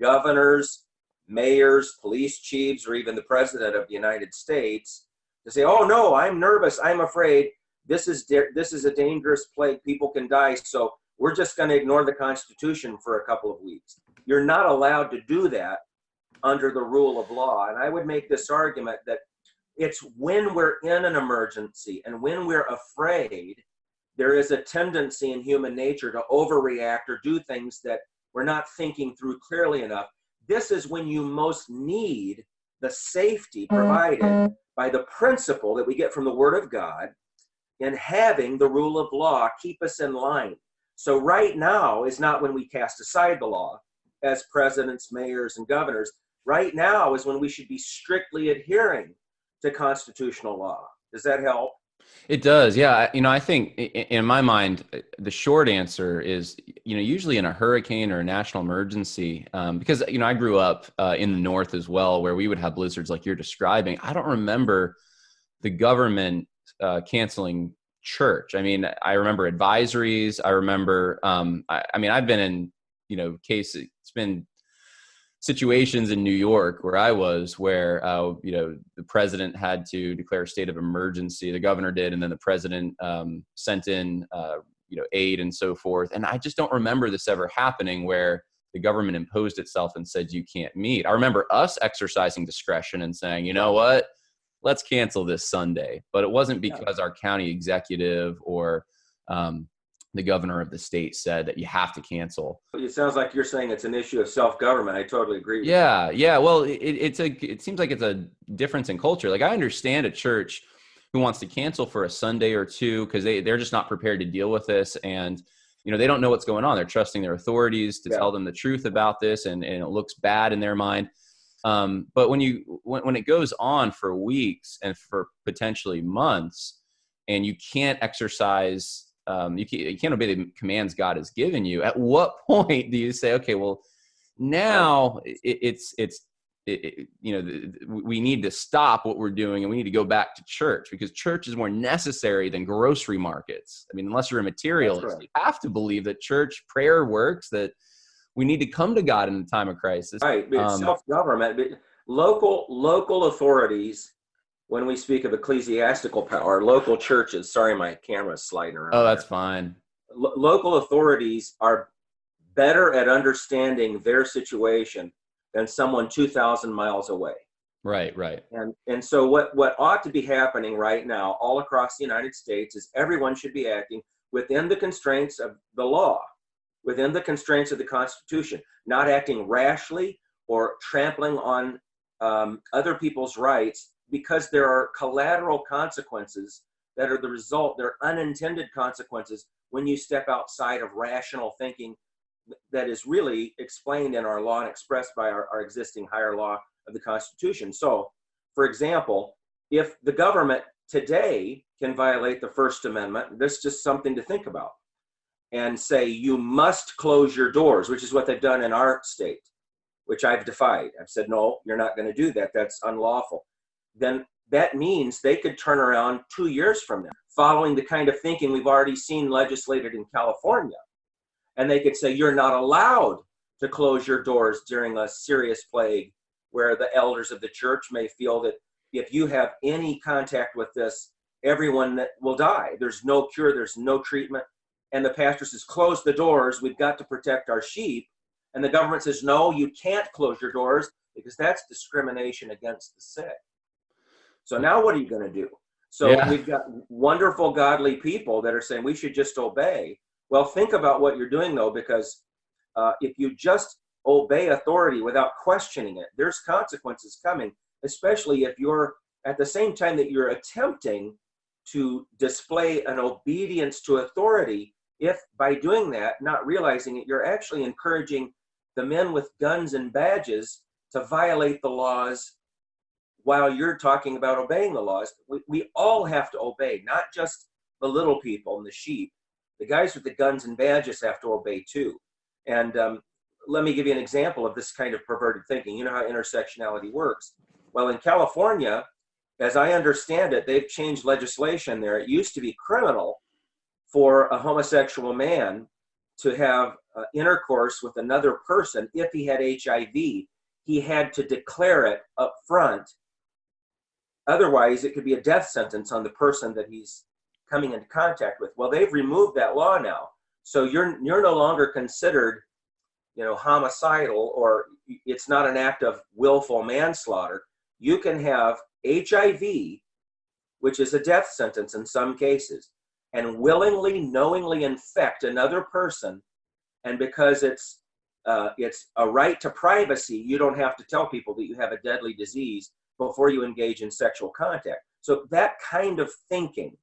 governors, mayors, police chiefs, or even the president of the United States to say, "Oh no, I'm nervous. I'm afraid. This is this is a dangerous plague. People can die. So we're just going to ignore the Constitution for a couple of weeks." You're not allowed to do that under the rule of law. And I would make this argument that it's when we're in an emergency and when we're afraid, there is a tendency in human nature to overreact or do things that we're not thinking through clearly enough. This is when you most need the safety mm-hmm. provided by the principle that we get from the Word of God in having the rule of law keep us in line. So, right now is not when we cast aside the law as presidents, mayors, and governors. Right now is when we should be strictly adhering to constitutional law. Does that help? It does, yeah. You know, I think in my mind, the short answer is, you know, usually in a hurricane or a national emergency, um, because you know I grew up uh, in the north as well, where we would have blizzards like you're describing. I don't remember the government uh, canceling church. I mean, I remember advisories. I remember. Um, I, I mean, I've been in you know case It's been situations in New York where I was, where uh, you know the president had to declare a state of emergency. The governor did, and then the president um, sent in uh, you know aid and so forth. And I just don't remember this ever happening where the government imposed itself and said you can't meet. I remember us exercising discretion and saying, you know what, let's cancel this Sunday. But it wasn't because our county executive or um, the governor of the state said that you have to cancel. It sounds like you're saying it's an issue of self-government. I totally agree. yeah, yeah. Well, it, it's a. It seems like it's a difference in culture. Like I understand a church who wants to cancel for a Sunday or two because they they're just not prepared to deal with this and you know they don't know what's going on they're trusting their authorities to yeah. tell them the truth about this and, and it looks bad in their mind um, but when you when, when it goes on for weeks and for potentially months and you can't exercise um, you, can't, you can't obey the commands God has given you. At what point do you say, okay, well, now it, it's it's it, it, you know the, we need to stop what we're doing and we need to go back to church because church is more necessary than grocery markets. I mean, unless you're a materialist, right. you have to believe that church prayer works. That we need to come to God in the time of crisis. Right, um, self government, local local authorities when we speak of ecclesiastical power, local churches, sorry, my camera's sliding around. Oh, that's there. fine. Lo- local authorities are better at understanding their situation than someone 2,000 miles away. Right, right. And, and so, what, what ought to be happening right now, all across the United States, is everyone should be acting within the constraints of the law, within the constraints of the Constitution, not acting rashly or trampling on um, other people's rights because there are collateral consequences that are the result, they're unintended consequences when you step outside of rational thinking that is really explained in our law and expressed by our, our existing higher law of the Constitution. So, for example, if the government today can violate the First Amendment, that's just something to think about, and say you must close your doors, which is what they've done in our state, which I've defied. I've said, no, you're not going to do that. That's unlawful then that means they could turn around two years from now, following the kind of thinking we've already seen legislated in California. And they could say, you're not allowed to close your doors during a serious plague where the elders of the church may feel that if you have any contact with this, everyone that will die. There's no cure, there's no treatment. And the pastor says, close the doors, we've got to protect our sheep. And the government says, no, you can't close your doors because that's discrimination against the sick. So now what are you going to do? So yeah. we've got wonderful, godly people that are saying we should just obey. Well, think about what you're doing though, because uh, if you just obey authority without questioning it, there's consequences coming, especially if you're at the same time that you're attempting to display an obedience to authority, if by doing that, not realizing it, you're actually encouraging the men with guns and badges to violate the laws while you're talking about obeying the laws. We, we all have to obey, not just the little people and the sheep. The guys with the guns and badges have to obey too. And um, let me give you an example of this kind of perverted thinking. You know how intersectionality works. Well, in California, as I understand it, they've changed legislation there. It used to be criminal for a homosexual man to have uh, intercourse with another person if he had HIV. He had to declare it up front. Otherwise, it could be a death sentence on the person that he's coming into contact with. Well, they've removed that law now. So you're you're no longer considered, you know, homicidal or it's not an act of willful manslaughter. You can have HIV, which is a death sentence in some cases, and willingly, knowingly infect another person, and because it's uh, it's a right to privacy, you don't have to tell people that you have a deadly disease before you engage in sexual contact. So that kind of thinking,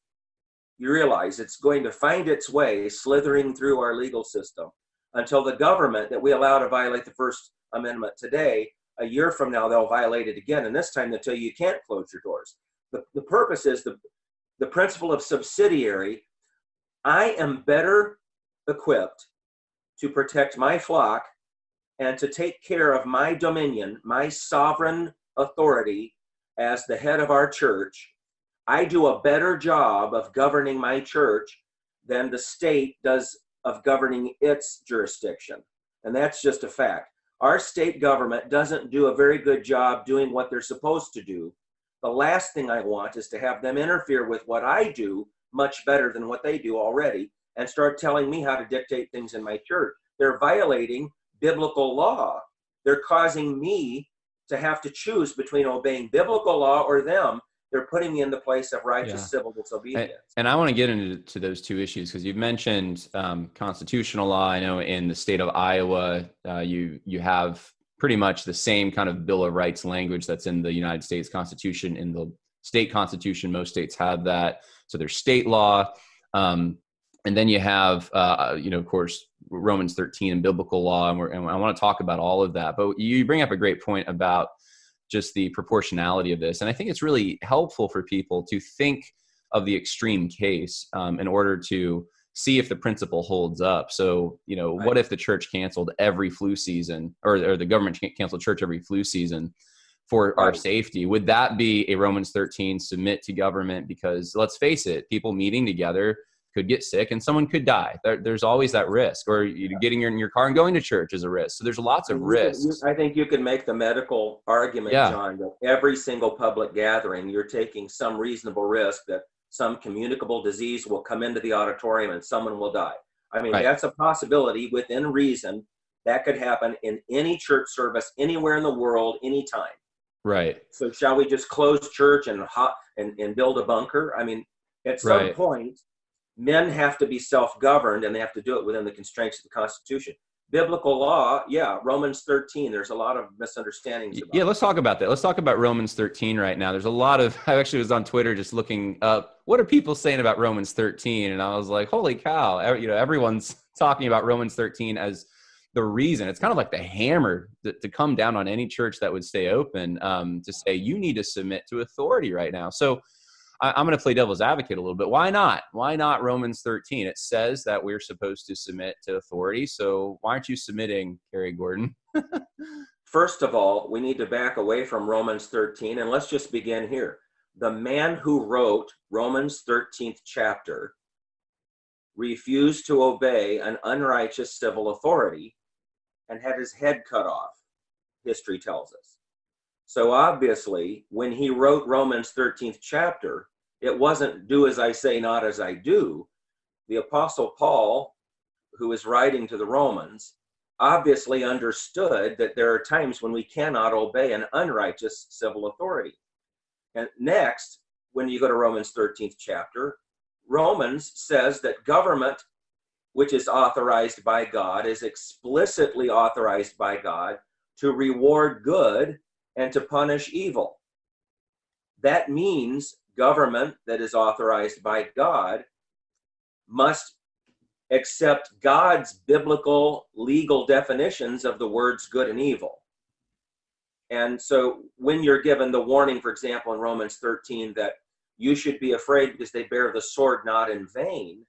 you realize it's going to find its way slithering through our legal system until the government that we allow to violate the First Amendment today a year from now they'll violate it again. And this time they'll tell you you can't close your doors. The, the purpose is the, the principle of subsidiary. I am better equipped to protect my flock and to take care of my dominion my sovereign authority as the head of our church i do a better job of governing my church than the state does of governing its jurisdiction and that's just a fact our state government doesn't do a very good job doing what they're supposed to do. The last thing I want is to have them interfere with what I do much better than what they do already and start telling me how to dictate things in my church. They're violating biblical law. They're causing me to have to choose between obeying biblical law or them they're putting me in the place of righteous yeah. civil disobedience. And, I want to get into those two issues because you've mentioned um, constitutional law. I know in the state of Iowa, uh, you you have pretty much the same kind of Bill of Rights language that's in the United States Constitution. In the state constitution, most states have that. So there's state law. Um, and then you have, uh, you know, of course, Romans 13 and biblical law, and, and I want to talk about all of that. But you bring up a great point about just the proportionality of this. And I think it's really helpful for people to think of the extreme case um, in order to see if the principle holds up. So, you know, right. what if the church canceled every flu season or, or the government canceled church every flu season for our safety? Would that be a Romans 13 submit to government? Because let's face it, people meeting together could get sick and someone could die. There, there's always that risk. Or you yeah. getting in your car and going to church is a risk. So there's lots of risks. I think you can make the medical argument, yeah. John, that every single public gathering, you're taking some reasonable risk that some communicable disease will come into the auditorium and someone will die. I mean, right. that's a possibility within reason. That could happen in any church service anywhere in the world, anytime. Right. So shall we just close church and hot and, and build a bunker? I mean, at some right. point, men have to be self-governed and they have to do it within the constraints of the constitution. Biblical law yeah romans 13 there's a lot of misunderstandings yeah let's talk about that. Let's talk about romans 13 right now. There's a lot of i actually was on twitter just looking up what are people saying about romans 13 and i was like holy cow you know everyone's talking about romans 13 as the reason. It's kind of like the hammer to, to come down on any church that would stay open um, to say you need to submit to authority right now. So I, am going to play devil's advocate a little bit. Why not? Why not Romans 13? It says that we're supposed to submit to authority. So why aren't you submitting, Kerry Gordon? First of all, we need to back away from Romans 13 and let's just begin here. The man who wrote Romans 13th chapter refused to obey an unrighteous civil authority and had his head cut off, history tells us. So obviously, when he wrote Romans 13th chapter, it wasn't do as I say, not as I do. The Apostle Paul, who is writing to the Romans, obviously understood that there are times when we cannot obey an unrighteous civil authority. And next, when you go to Romans 13th chapter, Romans says that government which is authorized by God, is explicitly authorized by God to reward good and to punish evil. That means government that is authorized by God must accept God's biblical legal definitions of the words good and evil. And so when you're given the warning, for example, in Romans 13, that you should be afraid because they bear the sword not in vain,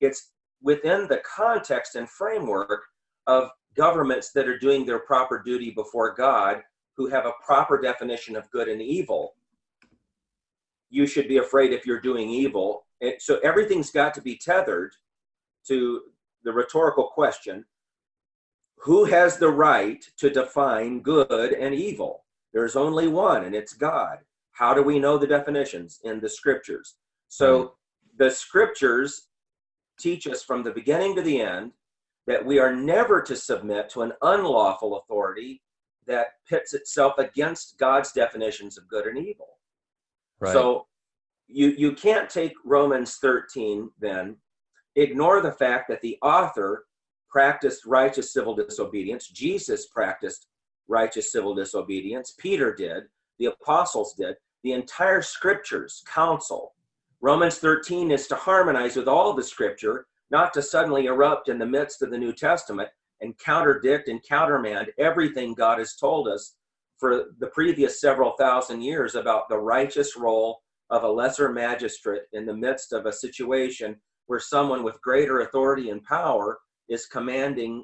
it's within the context and framework of governments that are doing their proper duty before God, who have a proper definition of good and evil. You should be afraid if you're doing evil. And so everything's got to be tethered to the rhetorical question who has the right to define good and evil? There's only one, and it's God. How do we know the definitions? In the scriptures. So right. the scriptures teach us from the beginning to the end that we are never to submit to an unlawful authority that pits itself against God's definitions of good and evil. Right. So you you can't take Romans 13 then ignore the fact that the author practiced righteous civil disobedience. Jesus practiced righteous civil disobedience. Peter did. The apostles did. The entire scriptures counsel. Romans 13 is to harmonize with all the scripture, not to suddenly erupt in the midst of the New Testament and counterdict and countermand everything God has told us for the previous several thousand years about the righteous role of a lesser magistrate in the midst of a situation where someone with greater authority and power is commanding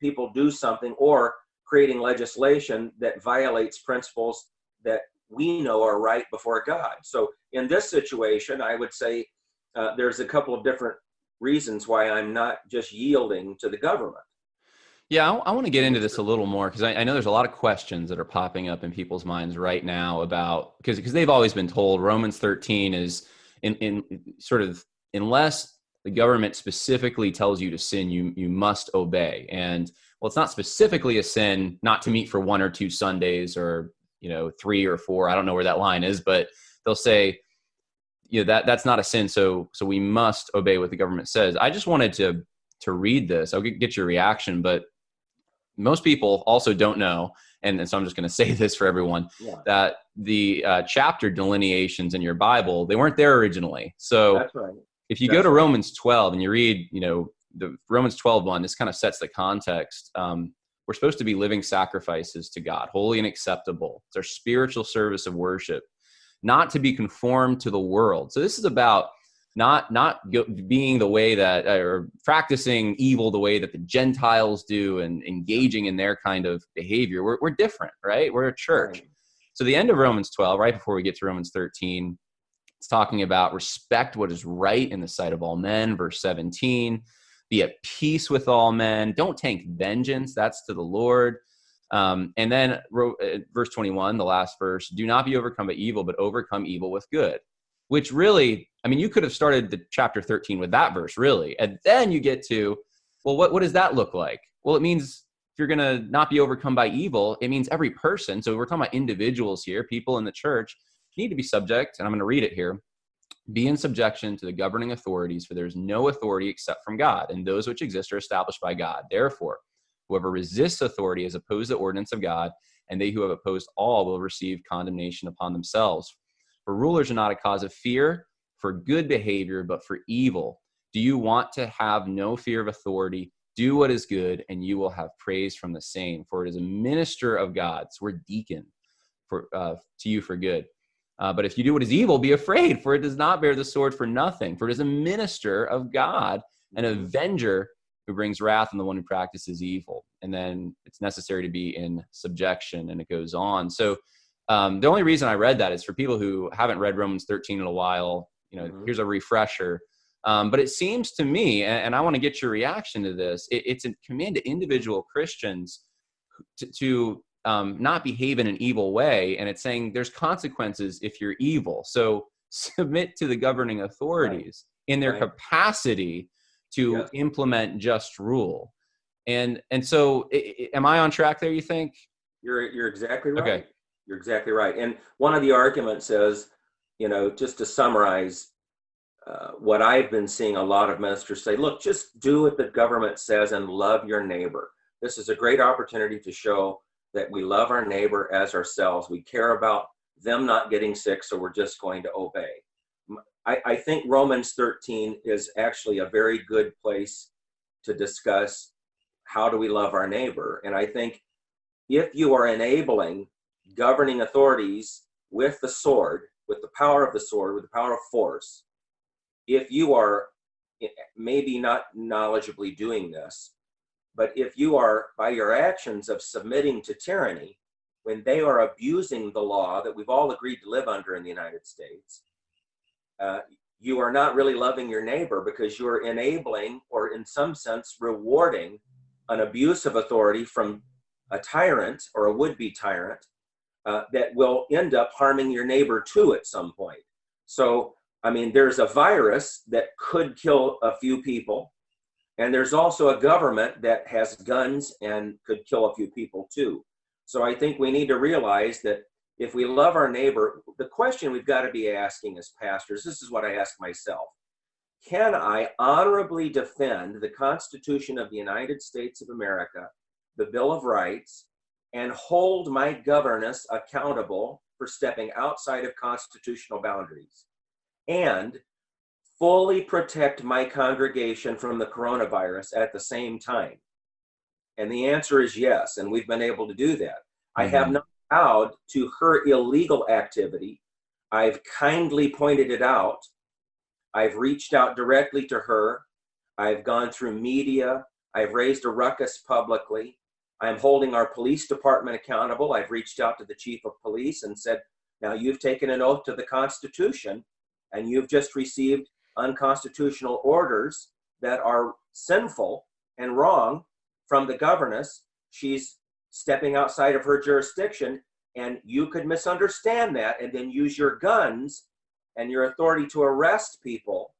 people do something or creating legislation that violates principles that we know are right before God. So in this situation, I would say uh, there's a couple of different reasons why I'm not just yielding to the government. Yeah, I, I want to get into this a little more because I, I, know there's a lot of questions that are popping up in people's minds right now about because because they've always been told Romans 13 is in in sort of unless the government specifically tells you to sin, you you must obey. And well, it's not specifically a sin not to meet for one or two Sundays or you know three or four. I don't know where that line is, but they'll say you know that that's not a sin. So so we must obey what the government says. I just wanted to to read this. I'll get your reaction, but most people also don't know, and, and so I'm just going to say this for everyone yeah. that the uh, chapter delineations in your Bible they weren't there originally. So that's right if you go to Romans 12 and you read, you know, the Romans 12 one, this kind of sets the context. Um, we're supposed to be living sacrifices to God, holy and acceptable. It's our spiritual service of worship, not to be conformed to the world. So this is about not not being the way that or practicing evil the way that the Gentiles do and engaging in their kind of behavior. We're, we're different, right? We're a church. So the end of Romans 12, right before we get to Romans 13, it's talking about respect what is right in the sight of all men, verse 17. Be at peace with all men. Don't take vengeance. That's to the Lord. Um, and then uh, verse 21, the last verse do not be overcome by evil, but overcome evil with good. Which really, I mean, you could have started the chapter 13 with that verse, really. And then you get to, well, what, what does that look like? Well, it means if you're going to not be overcome by evil, it means every person. So we're talking about individuals here, people in the church need to be subject, and I'm going to read it here be in subjection to the governing authorities, for there is no authority except from God, and those which exist are established by God. Therefore, whoever resists authority is opposed to the ordinance of God, and they who have opposed all will receive condemnation upon themselves. For rulers are not a cause of fear for good behavior, but for evil. Do you want to have no fear of authority? Do what is good, and you will have praise from the same. For it is a minister of God. So we're deacon for uh, to you for good. Uh, but if you do what is evil, be afraid, for it does not bear the sword for nothing. For it is a minister of God, an mm-hmm. avenger who brings wrath on the one who practices evil. And then it's necessary to be in subjection, and it goes on. So um, the only reason I read that is for people who haven't read Romans 13 in a while. You know, mm-hmm. here's a refresher. Um, but it seems to me, and, and I want to get your reaction to this. It, it's a command to individual Christians to, to um, not behave in an evil way. And it's saying there's consequences if you're evil. So submit to the governing authorities right. in their right. capacity to yes. implement just rule. And and so, am I on track there? You think? You're you're exactly right. Okay. You're exactly right. And one of the arguments is, you know, just to summarize, uh, what I've been seeing a lot of ministers say look, just do what the government says and love your neighbor. This is a great opportunity to show that we love our neighbor as ourselves. We care about them not getting sick, so we're just going to obey. I, I think Romans 13 is actually a very good place to discuss how do we love our neighbor. And I think if you are enabling governing authorities with the sword, with the power of the sword, with the power of force, if you are eh, maybe not knowledgeably doing this, but if you are by your actions of submitting to tyranny, when they are abusing the law that we've all agreed to live under in the United States, uh, you are not really loving your neighbor because you're enabling or in some sense rewarding an abuse of authority from a tyrant or a would-be tyrant uh, that will end up harming your neighbor too at some point so i mean there's a virus that could kill a few people and there's also a government that has guns and could kill a few people too so i think we need to realize that if we love our neighbor, the question we've got to be asking as pastors, this is what I ask myself. Can I honorably defend the Constitution of the United States of America, the Bill of Rights, and hold my governess accountable for stepping outside of constitutional boundaries? And fully protect my congregation from the coronavirus at the same time? And the answer is yes, and we've been able to do that. Mm-hmm. I have mm-hmm. not out to her illegal activity. I've kindly pointed it out. I've reached out directly to her. I've gone through media. I've raised a ruckus publicly. I'm holding our police department accountable. I've reached out to the chief of police and said, now you've taken an oath to the Constitution and you've just received unconstitutional orders that are sinful and wrong from the governess. She's stepping outside of her jurisdiction and you could misunderstand that and then use your guns and your authority to arrest people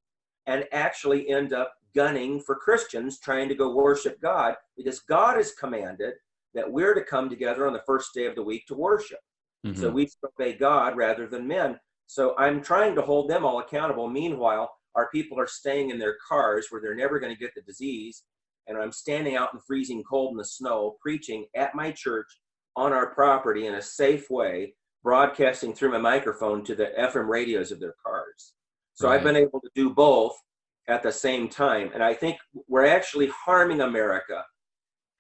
and actually end up gunning for Christians trying to go worship God because God has commanded that we're to come together on the first day of the week to worship. Mm-hmm. So we obey God rather than men. So I'm trying to hold them all accountable. Meanwhile, our people are staying in their cars where they're never going to get the disease and I'm standing out in freezing cold in the snow preaching at my church on our property in a safe way, broadcasting through my microphone to the FM radios of their cars. So right. I've been able to do both at the same time. And I think we're actually harming America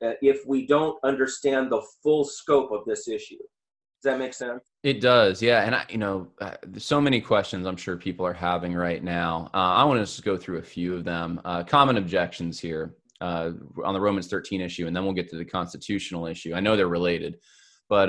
uh, if we don't understand the full scope of this issue. Does that make sense? It does, yeah. And I, you know, uh, so many questions I'm sure people are having right now. Uh, I want to just go through a few of them. Uh, common objections here uh, on the Romans 13 issue, and then we'll get to the constitutional issue. I know they're related, but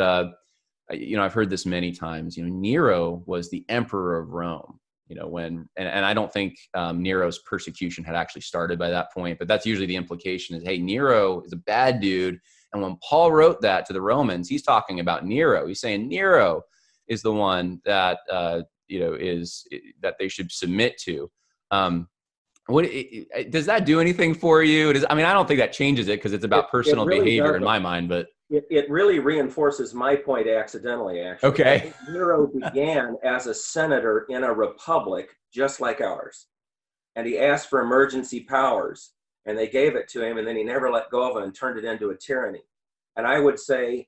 you know I've heard this many times. You know, Nero was the emperor of Rome. You know, when and, and I don't think um, Nero's persecution had actually started by that point, but that's usually the implication is, hey, Nero is a bad dude. And when Paul wrote that to the Romans, he's talking about Nero. He's saying Nero is the one that uh, you know is that they should submit to. Um, what does that do anything for you? Does, I mean, I don't think that changes it because it's about it, personal it really behavior doesn't. in my mind, but it, it really reinforces my point accidentally. Actually, okay. Nero began as a senator in a republic just like ours, and he asked for emergency powers, and they gave it to him, and then he never let go of it and turned it into a tyranny. And I would say,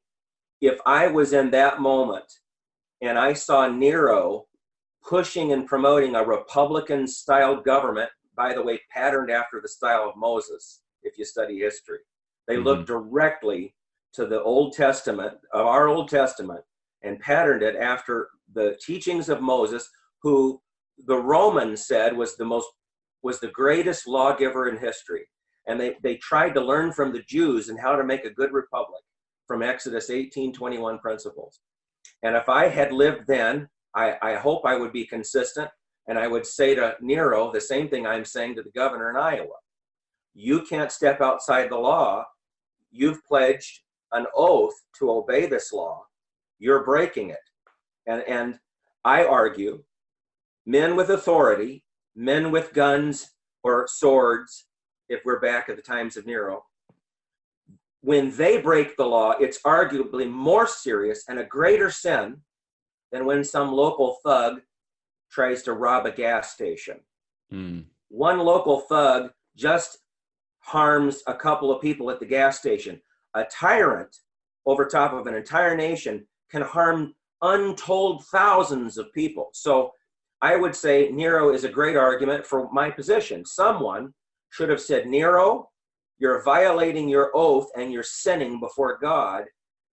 if I was in that moment and I saw Nero pushing and promoting a Republican style government by the way, patterned after the style of Moses, if you study history. They mm-hmm. look directly to the Old Testament, of our Old Testament, and patterned it after the teachings of Moses, who the Romans said was the most was the greatest lawgiver in history. And they, they tried to learn from the Jews and how to make a good republic from Exodus 18, 21 principles. And if I had lived then, I, I hope I would be consistent and I would say to Nero the same thing I'm saying to the governor in Iowa. You can't step outside the law. You've pledged an oath to obey this law. You're breaking it. And, and I argue men with authority, men with guns or swords, if we're back at the times of Nero, when they break the law, it's arguably more serious and a greater sin than when some local thug tries to rob a gas station. Hmm. One local thug just harms a couple of people at the gas station. A tyrant over top of an entire nation can harm untold thousands of people. So I would say Nero is a great argument for my position. Someone should have said, Nero, you're violating your oath and you're sinning before God.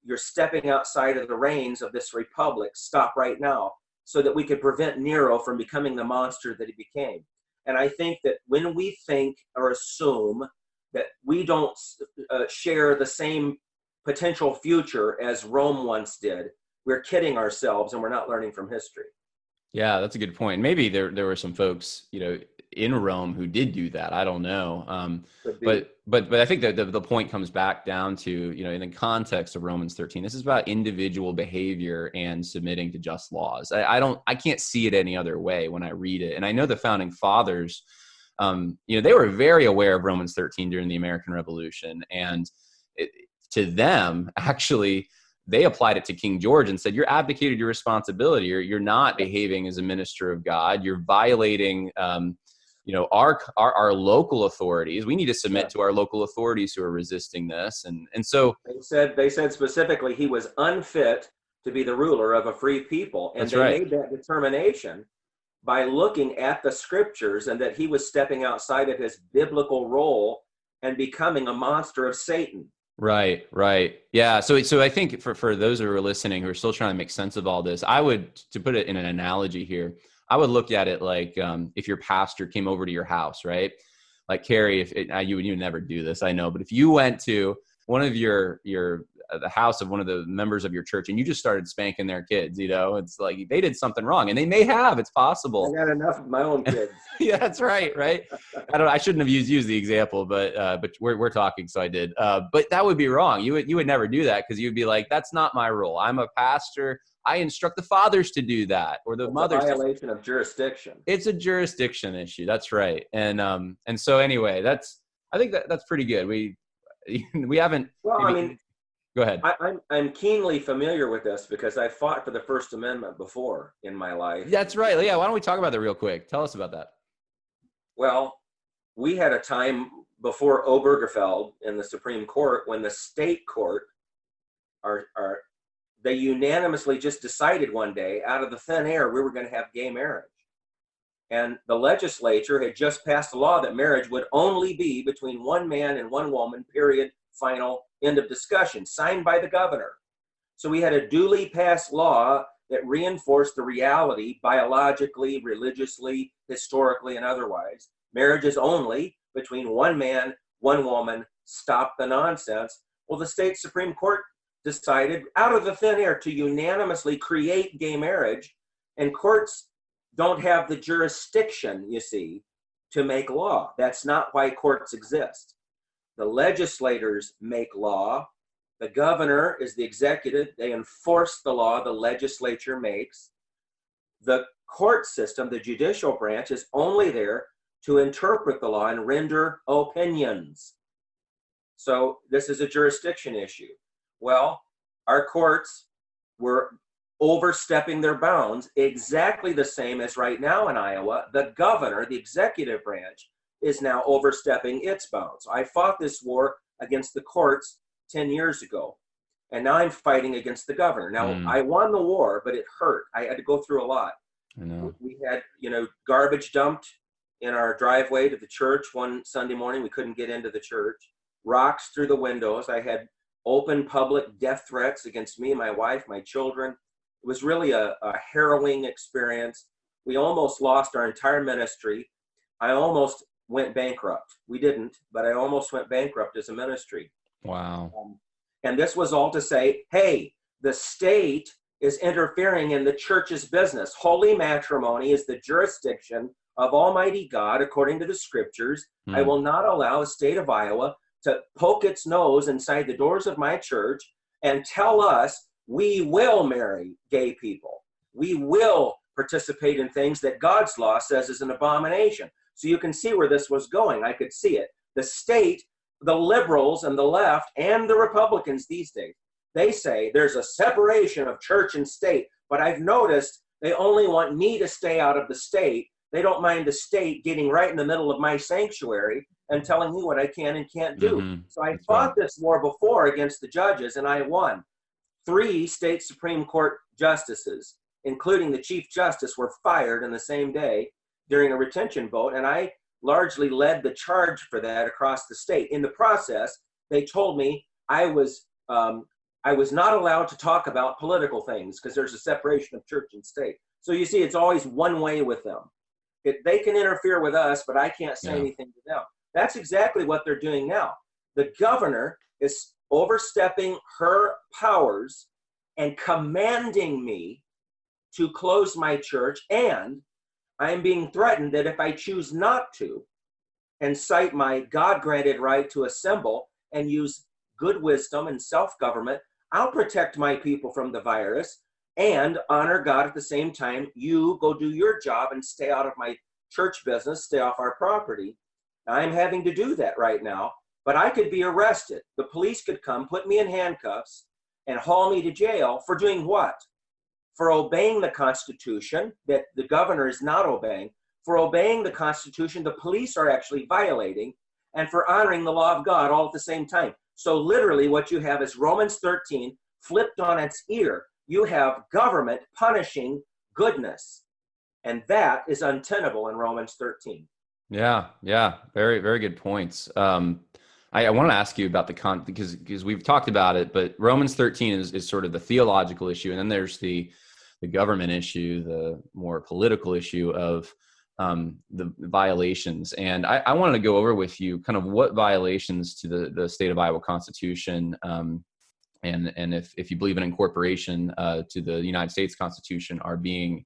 You're stepping outside of the reins of this republic. Stop right now so that we could prevent Nero from becoming the monster that he became. And I think that when we think or assume that we don't uh, share the same potential future as Rome once did, we're kidding ourselves and we're not learning from history. Yeah, that's a good point. Maybe there there were some folks, you know, in Rome who did do that. I don't know. Um, but but but I think that the, the point comes back down to you know in the context of Romans 13, this is about individual behavior and submitting to just laws. I, I don't I can't see it any other way when I read it. And I know the founding fathers, um, you know, they were very aware of Romans 13 during the American Revolution, and it, to them actually they applied it to King George and said, "You're abdicated your responsibility. You're you're not behaving as a minister of God. You're violating." Um, you know our, our our local authorities we need to submit to our local authorities who are resisting this and and so they said they said specifically he was unfit to be the ruler of a free people and they right. made that determination by looking at the scriptures and that he was stepping outside of his biblical role and becoming a monster of satan Right, right. Yeah. So so I think for, for those who are listening who are still trying to make sense of all this, I would to put it in an analogy here, I would look at it like um, if your pastor came over to your house, right? Like Kerry, if it, you would you would never do this, I know, but if you went to one of your your the house of one of the members of your church and you just started spanking their kids you know it's like they did something wrong and they may have it's possible i got enough of my own kids yeah that's right right i don't i shouldn't have used used the example but uh but we're, we're talking so i did uh but that would be wrong you would you would never do that because you'd be like that's not my role i'm a pastor I instruct the fathers to do that or the it's mothers. violation of jurisdiction. It's a jurisdiction issue. That's right. And um and so anyway, that's I think that that's pretty good. We we haven't. Well, I mean, go ahead. I, am I'm, I'm keenly familiar with this because I fought for the First Amendment before in my life. That's right. Yeah. Why don't we talk about that real quick? Tell us about that. Well, we had a time before Obergefell in the Supreme Court when the state court are are they unanimously just decided one day out of the thin air we were going to have gay marriage. And the legislature had just passed a law that marriage would only be between one man and one woman, period, final, end of discussion, signed by the governor. So we had a duly passed law that reinforced the reality biologically, religiously, historically, and otherwise. Marriage is only between one man, one woman, stop the nonsense. Well, the state Supreme Court decided out of the thin air to unanimously create gay marriage, and courts don't have the jurisdiction, you see, to make law. That's not why courts exist. The legislators make law. The governor is the executive. They enforce the law the legislature makes. The court system, the judicial branch, is only there to interpret the law and render opinions. So this is a jurisdiction issue. Well, our courts were overstepping their bounds exactly the same as right now in Iowa. The governor, the executive branch, is now overstepping its bounds. I fought this war against the courts 10 years ago, and now I'm fighting against the governor. Now, mm. I won the war, but it hurt. I had to go through a lot. We had, you know, garbage dumped in our driveway to the church one Sunday morning. We couldn't get into the church. Rocks through the windows. I had open public death threats against me, my wife, my children. It was really a, a harrowing experience. We almost lost our entire ministry. I almost went bankrupt. We didn't, but I almost went bankrupt as a ministry. Wow. Um, and this was all to say, hey, the state is interfering in the church's business. Holy matrimony is the jurisdiction of Almighty God, according to the scriptures. I hmm. will not allow the state of Iowa to poke its nose inside the doors of my church and tell us we will marry gay people. We will participate in things that God's law says is an abomination. So you can see where this was going. I could see it. The state, the liberals and the left, and the Republicans these days, they say there's a separation of church and state. But I've noticed they only want me to stay out of the state they don't mind the state getting right in the middle of my sanctuary and telling me what I can and can't do. Mhm. So I That's fought right. this war before against the judges, and I won. Three state Supreme Court justices, including the Chief Justice, were fired in the same day during a retention vote, and I largely led the charge for that across the state. In the process, they told me I was um, I was not allowed to talk about political things because there's a separation of church and state. So you see, it's always one way with them. It, they can interfere with us, but I can't say Yeah. anything to them. That's exactly what they're doing now. The governor is overstepping her powers and commanding me to close my church, and I am being threatened that if I choose not to and cite my God granted right to assemble and use good wisdom and self government, I'll protect my people from the virus and honor God at the same time. You go do your job and stay out of my church business, stay off our property. I'm having to do that right now, but I could be arrested. The police could come, put me in handcuffs, and haul me to jail for doing what? For obeying the Constitution that the governor is not obeying, for obeying the Constitution the police are actually violating, and for honoring the law of God all at the same time. So, literally, what you have is Romans 13 flipped on its ear. You have government punishing goodness, and that is untenable in Romans 13. Yeah, yeah, very, very good points. Um, I, I want to ask you about the con because because we've talked about it, but Romans 13 is, is sort of the theological issue, and then there's the the government issue, the more political issue of um, the violations. And I, I wanted to go over with you kind of what violations to the the state of Iowa Constitution, um, and and if if you believe in incorporation uh, to the United States Constitution are being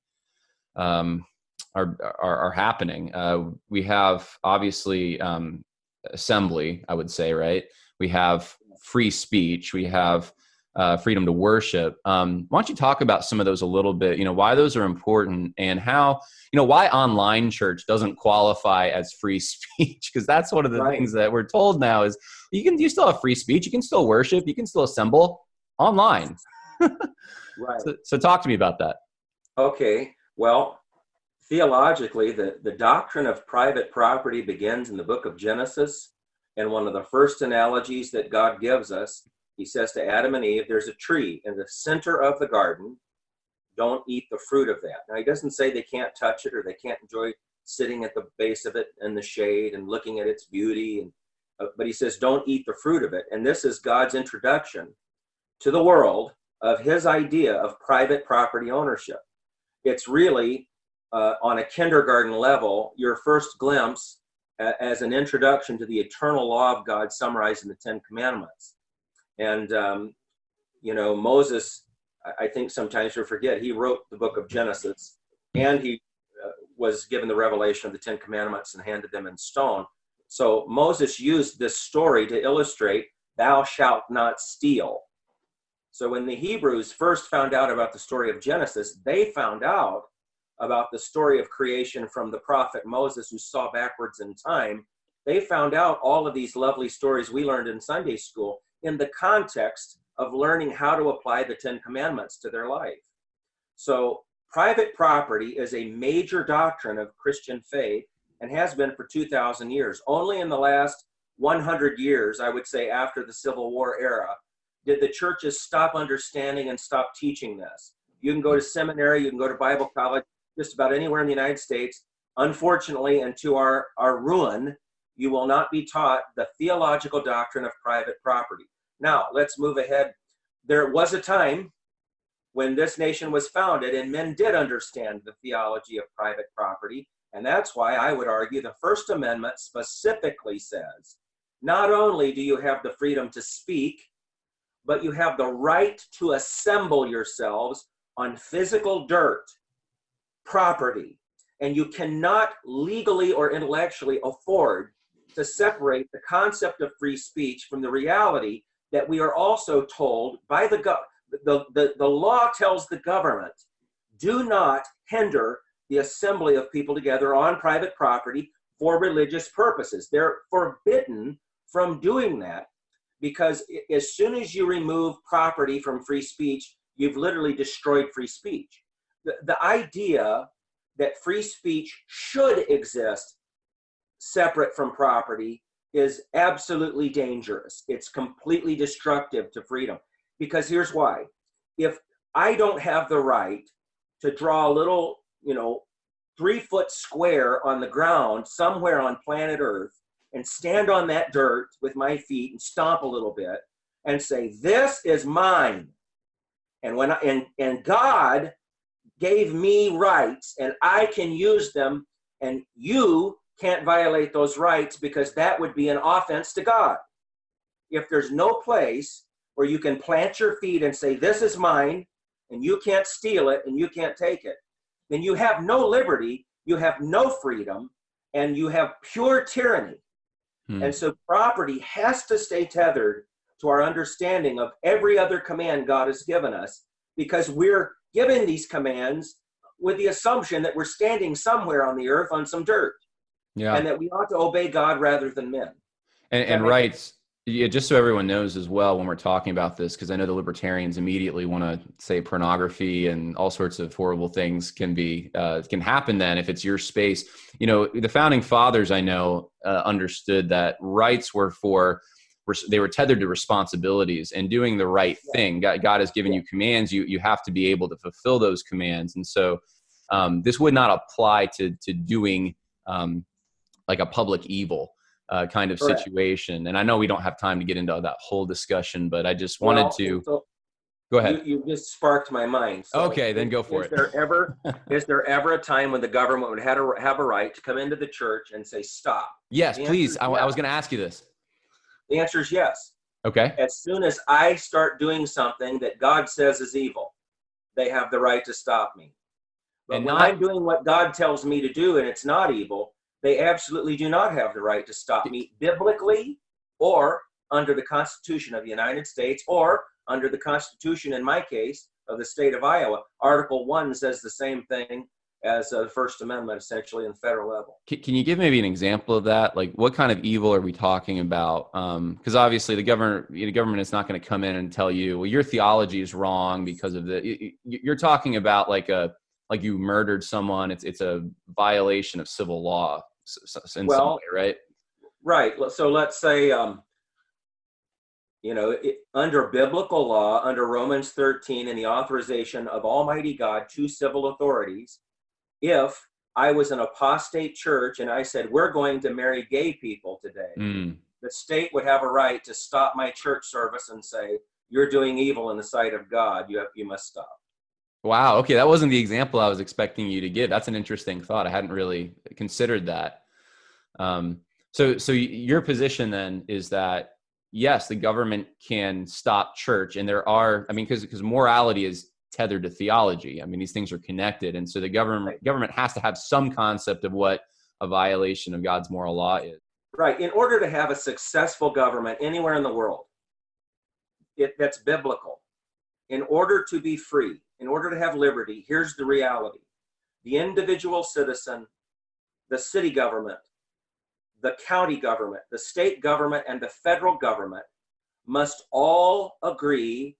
um, are, are are happening. Uh, we have obviously um, assembly, I would say, right? We have free speech. We have uh, freedom to worship. Um, why don't you talk about some of those a little bit? You know, why those are important and how you know why online church doesn't qualify as free speech because that's one of the Right. things that we're told now is you can you still have free speech. You can still worship. You can still assemble online. Right. So, so talk to me about that. Okay, well, theologically, the, the doctrine of private property begins in the book of Genesis. And one of the first analogies that God gives us, he says to Adam and Eve, there's a tree in the center of the garden. Don't eat the fruit of that. Now, he doesn't say they can't touch it or they can't enjoy sitting at the base of it in the shade and looking at its beauty. And, uh, but he says, don't eat the fruit of it. And this is God's introduction to the world of his idea of private property ownership. It's really uh, on a kindergarten level, your first glimpse a- as an introduction to the eternal law of God summarized in the Ten Commandments. And, um, you know, Moses, I- I think sometimes we forget, he wrote the book of Genesis and he uh, was given the revelation of the Ten Commandments and handed them in stone. So Moses used this story to illustrate, thou shalt not steal. So when the Hebrews first found out about the story of Genesis, they found out about the story of creation from the prophet Moses, who saw backwards in time. They found out all of these lovely stories we learned in Sunday school in the context of learning how to apply the Ten Commandments to their life. So, private property is a major doctrine of Christian faith and has been for 2,000 years. Only in the last 100 years, I would say after the Civil War era, did the churches stop understanding and stop teaching this. You can go to seminary, you can go to Bible college, just about anywhere in the United States. Unfortunately, and to our, our ruin, you will not be taught the theological doctrine of private property. Now, let's move ahead. There was a time when this nation was founded and men did understand the theology of private property. And that's why I would argue the First Amendment specifically says not only do you have the freedom to speak, but you have the right to assemble yourselves on physical dirt, property, and you cannot legally or intellectually afford to separate the concept of free speech from the reality that we are also told by the the, the, the law tells the government do not hinder the assembly of people together on private property for religious purposes. They're forbidden from doing that because as soon as you remove property from free speech, you've literally destroyed free speech. The, the idea that free speech should exist separate from property is absolutely dangerous. It's completely destructive to freedom. Because here's why. If I don't have the right to draw a little, you know, three foot square on the ground somewhere on planet Earth and stand on that dirt with my feet and stomp a little bit and say, This is mine. And when I, and, and God gave me rights and I can use them, and you can't violate those rights because that would be an offense to God. If there's no place where you can plant your feet and say, This is mine, and you can't steal it and you can't take it, then you have no liberty, you have no freedom, and you have pure tyranny. Hmm. And so property has to stay tethered to our understanding of every other command God has given us because we're given these commands with the assumption that we're standing somewhere on the earth on some dirt yeah. and that we ought to obey God rather than men. And, and rights, yeah, just so everyone knows as well when we're talking about this, because I know the libertarians immediately want to say pornography and all sorts of horrible things can be uh, can happen then if it's your space. You know, the founding fathers I know uh, understood that rights were for they were tethered to responsibilities and doing the right thing. God, God has given you commands. You you have to be able to fulfill those commands, and so um, this would not apply to to doing um, like a public evil uh, kind of Correct. situation. And I know we don't have time to get into that whole discussion, but I just wanted well, to. So go ahead. You, you, just sparked my mind. So okay, then go for is it. There ever is there ever a time when the government would have a, have a right to come into the church and say stop? Yes, please. I, I was going to ask you this. The answer is yes. Okay. As soon as I start doing something that God says is evil, they have the right to stop me. But and when not, I'm doing what God tells me to do and it's not evil, they absolutely do not have the right to stop me biblically or under the Constitution of the United States or under the Constitution, in my case, of the state of Iowa. Article 1 says the same thing as the First Amendment, essentially, in the federal level. Can you give maybe an example of that? Like, what kind of evil are we talking about? Because um, obviously, the government, the government is not going to come in and tell you, well, your theology is wrong because of the. You're talking about like a like you murdered someone. It's it's a violation of civil law in well, some way, right? Right. So let's say, um, you know, it, under biblical law, under Romans 13 and the authorization of Almighty God to civil authorities, if I was an apostate church and I said, we're going to marry gay people today, mm. the state would have a right to stop my church service and say, you're doing evil in the sight of God. You, have, you must stop. Wow. Okay. That wasn't the example I was expecting you to give. That's an interesting thought. I hadn't really considered that. Um, so, so your position then is that yes, the government can stop church, and there are. I mean, because because morality is tethered to theology. I mean, these things are connected, and so the government government has to have some concept of what a violation of God's moral law is. Right. In order to have a successful government anywhere in the world, it, that's biblical. In order to be free, in order to have liberty, here's the reality the individual citizen, the city government, the county government, the state government, and the federal government must all agree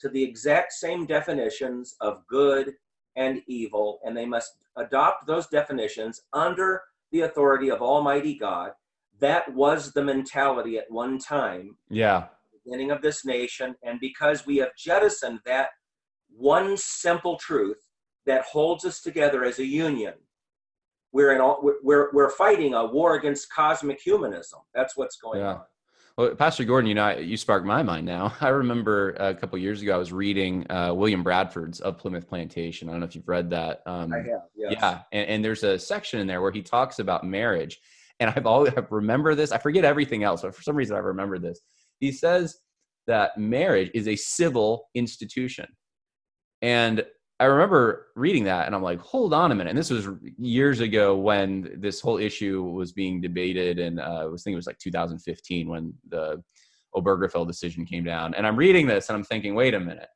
to the exact same definitions of good and evil, and they must adopt those definitions under the authority of Almighty God. That was the mentality at one time. Yeah. Beginning of this nation, and because we have jettisoned that one simple truth that holds us together as a union. We're in all, we're we're fighting a war against cosmic humanism. That's what's going yeah. on. Well, Pastor Gordon, you know, you sparked my mind now. I remember a couple years ago, I was reading uh, William Bradford's of Plymouth Plantation. I don't know if you've read that. Um, I have, yes. Yeah. And, and, there's a section in there where he talks about marriage. And I've always I remember this. I forget everything else, but for some reason I remember this. He says that marriage is a civil institution. And I remember reading that and I'm like, hold on a minute. And this was years ago when this whole issue was being debated. And uh, I was thinking it was like 2015 when the Obergefell decision came down. And I'm reading this and I'm thinking, wait a minute.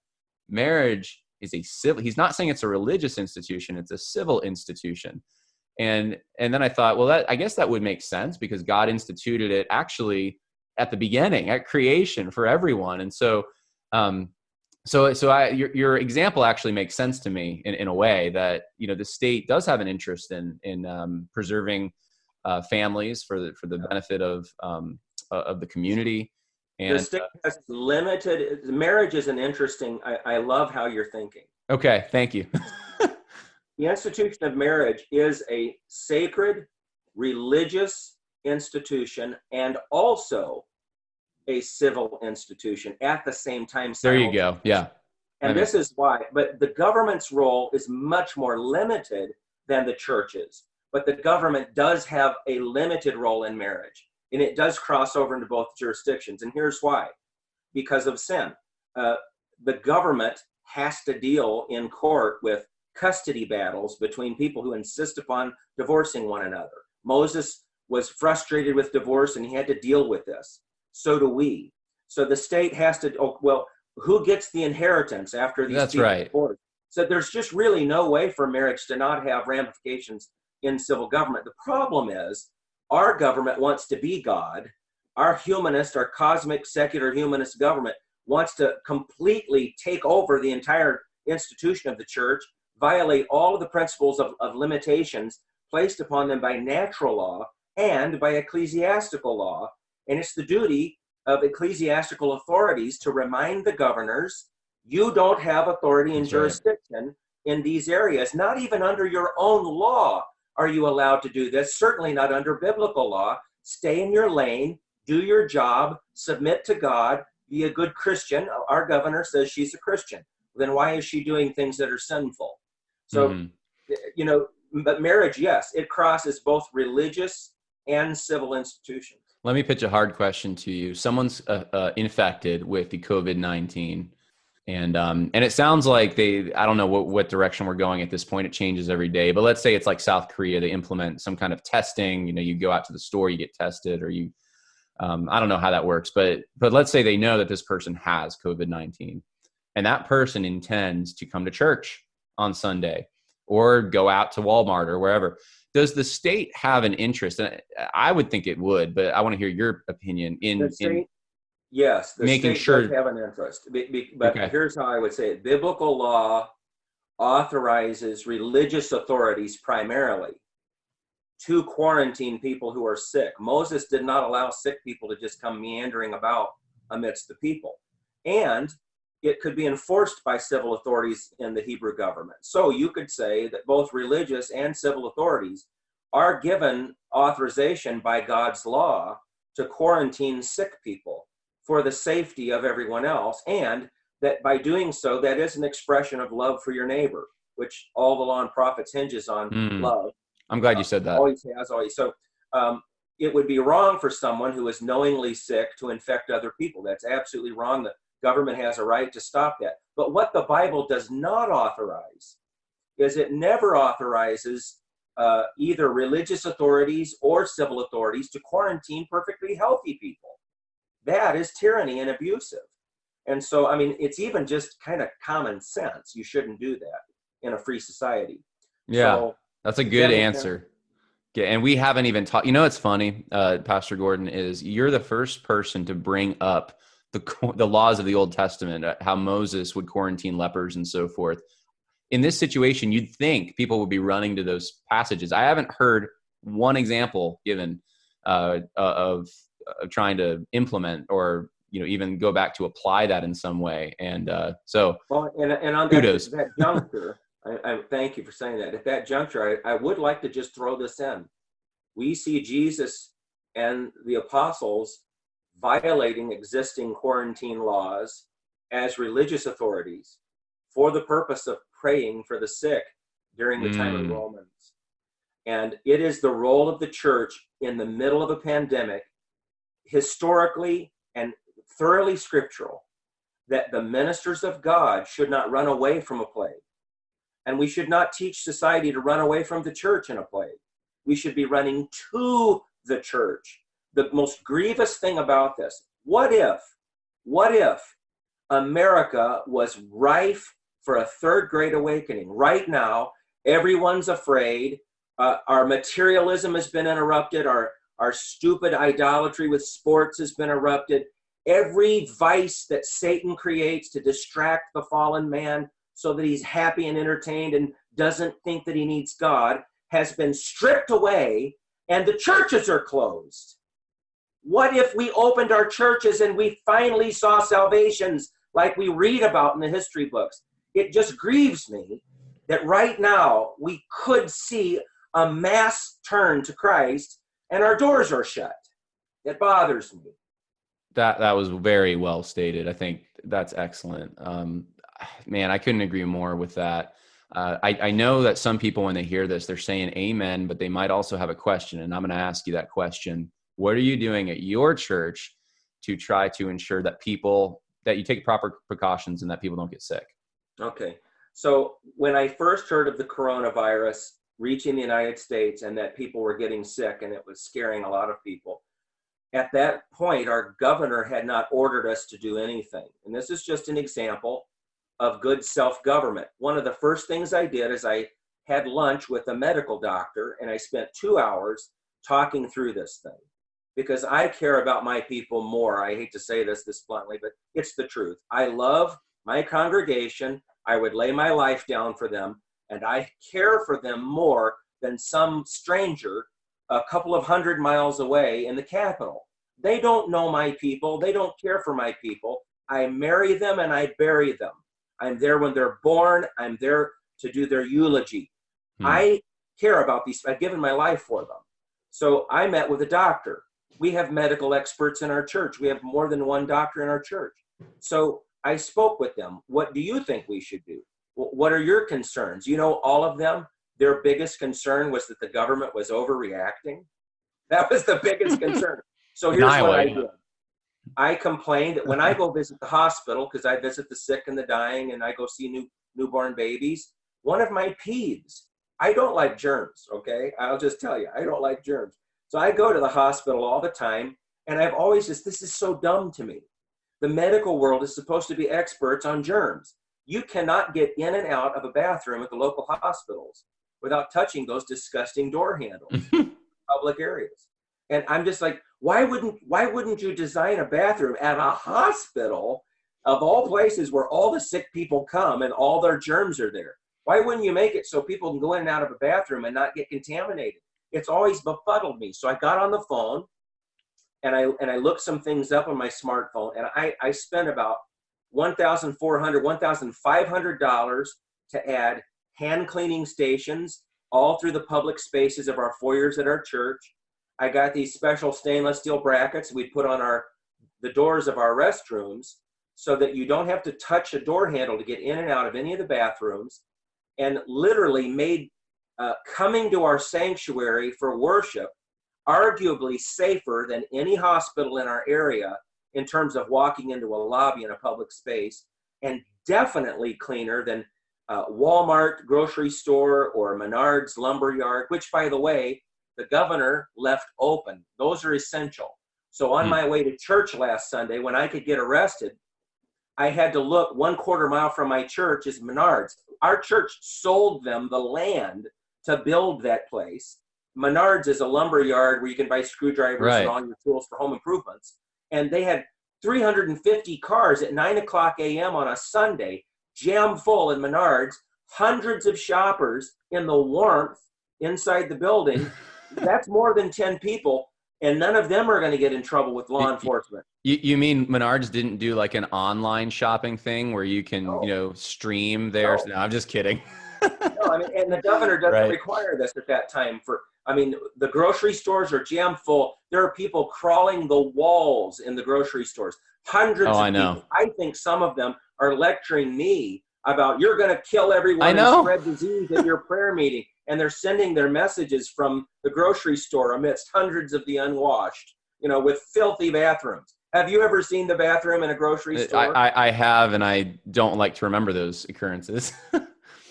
Marriage is a civil, he's not saying it's a religious institution, it's a civil institution. And, and then I thought, well, that, I guess that would make sense because God instituted it actually at the beginning, at creation for everyone. And so um, so so I your, your example actually makes sense to me in, in a way that you know the state does have an interest in in um, preserving uh, families for the for the benefit of um, of the community. And, the state has limited marriage is an interesting. I, I love how you're thinking. Okay, thank you. the institution of marriage is a sacred religious institution and also a civil institution at the same time. There you go. Yeah. And this is why, but the government's role is much more limited than the church's. But the government does have a limited role in marriage, and it does cross over into both jurisdictions. And here's why because of sin. Uh, the government has to deal in court with custody battles between people who insist upon divorcing one another. Moses was frustrated with divorce and he had to deal with this so do we. So the state has to, oh, well, who gets the inheritance after these That's right. Divorce? So there's just really no way for marriage to not have ramifications in civil government. The problem is our government wants to be God. Our humanist, our cosmic secular humanist government wants to completely take over the entire institution of the church, violate all of the principles of, of limitations placed upon them by natural law and by ecclesiastical law and it's the duty of ecclesiastical authorities to remind the governors you don't have authority and jurisdiction in these areas. Not even under your own law are you allowed to do this, certainly not under biblical law. Stay in your lane, do your job, submit to God, be a good Christian. Our governor says she's a Christian. Then why is she doing things that are sinful? So, mm-hmm. you know, but marriage, yes, it crosses both religious and civil institutions. Let me pitch a hard question to you. Someone's uh, uh, infected with the COVID nineteen, and um, and it sounds like they. I don't know what what direction we're going at this point. It changes every day. But let's say it's like South Korea. They implement some kind of testing. You know, you go out to the store, you get tested, or you. Um, I don't know how that works, but but let's say they know that this person has COVID nineteen, and that person intends to come to church on Sunday or go out to Walmart or wherever does the state have an interest? And I would think it would, but I want to hear your opinion in, state, in yes, making sure have an interest. But okay. here's how I would say it: biblical law authorizes religious authorities primarily to quarantine people who are sick. Moses did not allow sick people to just come meandering about amidst the people. And it could be enforced by civil authorities in the Hebrew government. So you could say that both religious and civil authorities are given authorization by God's law to quarantine sick people for the safety of everyone else, and that by doing so, that is an expression of love for your neighbor, which all the law and prophets hinges on mm. love. I'm glad you said that. Always has, always. So um, it would be wrong for someone who is knowingly sick to infect other people. That's absolutely wrong. The Government has a right to stop that. But what the Bible does not authorize is it never authorizes uh, either religious authorities or civil authorities to quarantine perfectly healthy people. That is tyranny and abusive. And so, I mean, it's even just kind of common sense. You shouldn't do that in a free society. Yeah, so, that's a good answer. Yeah, and we haven't even talked. You know, it's funny, uh, Pastor Gordon, is you're the first person to bring up the the laws of the Old Testament, uh, how Moses would quarantine lepers and so forth. In this situation, you'd think people would be running to those passages. I haven't heard one example given uh, uh of, of trying to implement or you know even go back to apply that in some way. And uh, so, well, and, and on kudos. that, that juncture, I, I, thank you for saying that. At that juncture, I, I would like to just throw this in. We see Jesus and the apostles violating existing quarantine laws as religious authorities for the purpose of praying for the sick during the mm. time of hmm. Romans. And it is the role of the church in the middle of a pandemic, historically and thoroughly scriptural, that the ministers of God should not run away from a plague. And we should not teach society to run away from the church in a plague. We should be running to the church the most grievous thing about this what if, what if America was rife for a third great awakening? Right now, everyone's afraid. Uh, our materialism has been interrupted. Our, our stupid idolatry with sports has been erupted. every vice that Satan creates to distract the fallen man so that he's happy and entertained and doesn't think that he needs God has been stripped away and the churches are closed. What if we opened our churches and we finally saw salvations like we read about in the history books? It just grieves me that right now we could see a mass turn to Christ and our doors are shut. It bothers me. That that was very well stated. I think that's excellent. Um, man, I couldn't agree more with that. Uh, I, I know that some people, when they hear this, they're saying amen, but they might also have a question. And I'm going to ask you that question. What are you doing at your church to try to ensure that people, that you take proper precautions and that people don't get sick? Okay. So when I first heard of the coronavirus reaching the United States and that people were getting sick and it was scaring a lot of people, at that point, our governor had not ordered us to do anything. And this is just an example of good self government. One of the first things I did is I had lunch with a medical doctor and I spent two hours talking through this thing because I care about my people more. I hate to say this this bluntly, but it's the truth. I love my congregation. I would lay my life down for them and I care for them more than some stranger a couple of hundred miles away in the capital. They don't know my people. They don't care for my people. I marry them and I bury them. I'm there when they're born. I'm there to do their eulogy. Hmm. I care about these. I've given my life for them. So I met with a doctor. We have medical experts in our church. We have more than one doctor in our church. So I spoke with them. What do you think we should do? What are your concerns? You know, all of them, their biggest concern was that the government was overreacting. That was the biggest concern. So here's what I did. I complained that when I go visit the hospital, because I visit the sick and the dying and I go see new newborn babies, one of my peeves, I don't like germs, okay? I'll just tell you, I don't like germs. So I go to the hospital all the time, and I've always just, this is so dumb to me. The medical world is supposed to be experts on germs. You cannot get in and out of a bathroom at the local hospitals without touching those disgusting door handles, public areas. And I'm just like, why wouldn't why wouldn't you design a bathroom at a hospital of all places where all the sick people come and all their germs are there? Why wouldn't you make it so people can go in and out of a bathroom and not get contaminated? It's always befuddled me. So I got on the phone and I and I looked some things up on my smartphone and I, I spent about $1,400, $1,500 to add hand cleaning stations all through the public spaces of our foyers at our church. I got these special stainless steel brackets we put on our the doors of our restrooms so that you don't have to touch a door handle to get in and out of any of the bathrooms and literally made uh, coming to our sanctuary for worship arguably safer than any hospital in our area in terms of walking into a lobby in a public space and definitely cleaner than uh, Walmart grocery store or Menards lumber yard, which by the way, the governor left open. Those are essential. So on hmm. my way to church last Sunday, when I could get arrested, I had to look one quarter mile from my church is Menards. Our church sold them the land to build that place. Menards is a lumber yard where you can buy screwdrivers right. and all your tools for home improvements. And they had 350 cars at 9 o'clock a.m. on a Sunday, jam full in Menards, hundreds of shoppers in the warmth inside the building. that's more than 10 people and none of them are going to get in trouble with law enforcement. You, you mean Menards didn't do like an online shopping thing where you can, no. you know, stream there? No. no I'm just kidding. no, I mean, and the governor doesn't right. require this at that time for, I mean, the grocery stores are jam full. There are people crawling the walls in the grocery stores. Hundreds oh, I know. People. I think some of them are lecturing me about you're going to kill everyone I know. and spread disease at your prayer meeting and they're sending their messages from the grocery store amidst hundreds of the unwashed, you know, with filthy bathrooms. Have you ever seen the bathroom in a grocery uh, store? I, I, I have, and I don't like to remember those occurrences.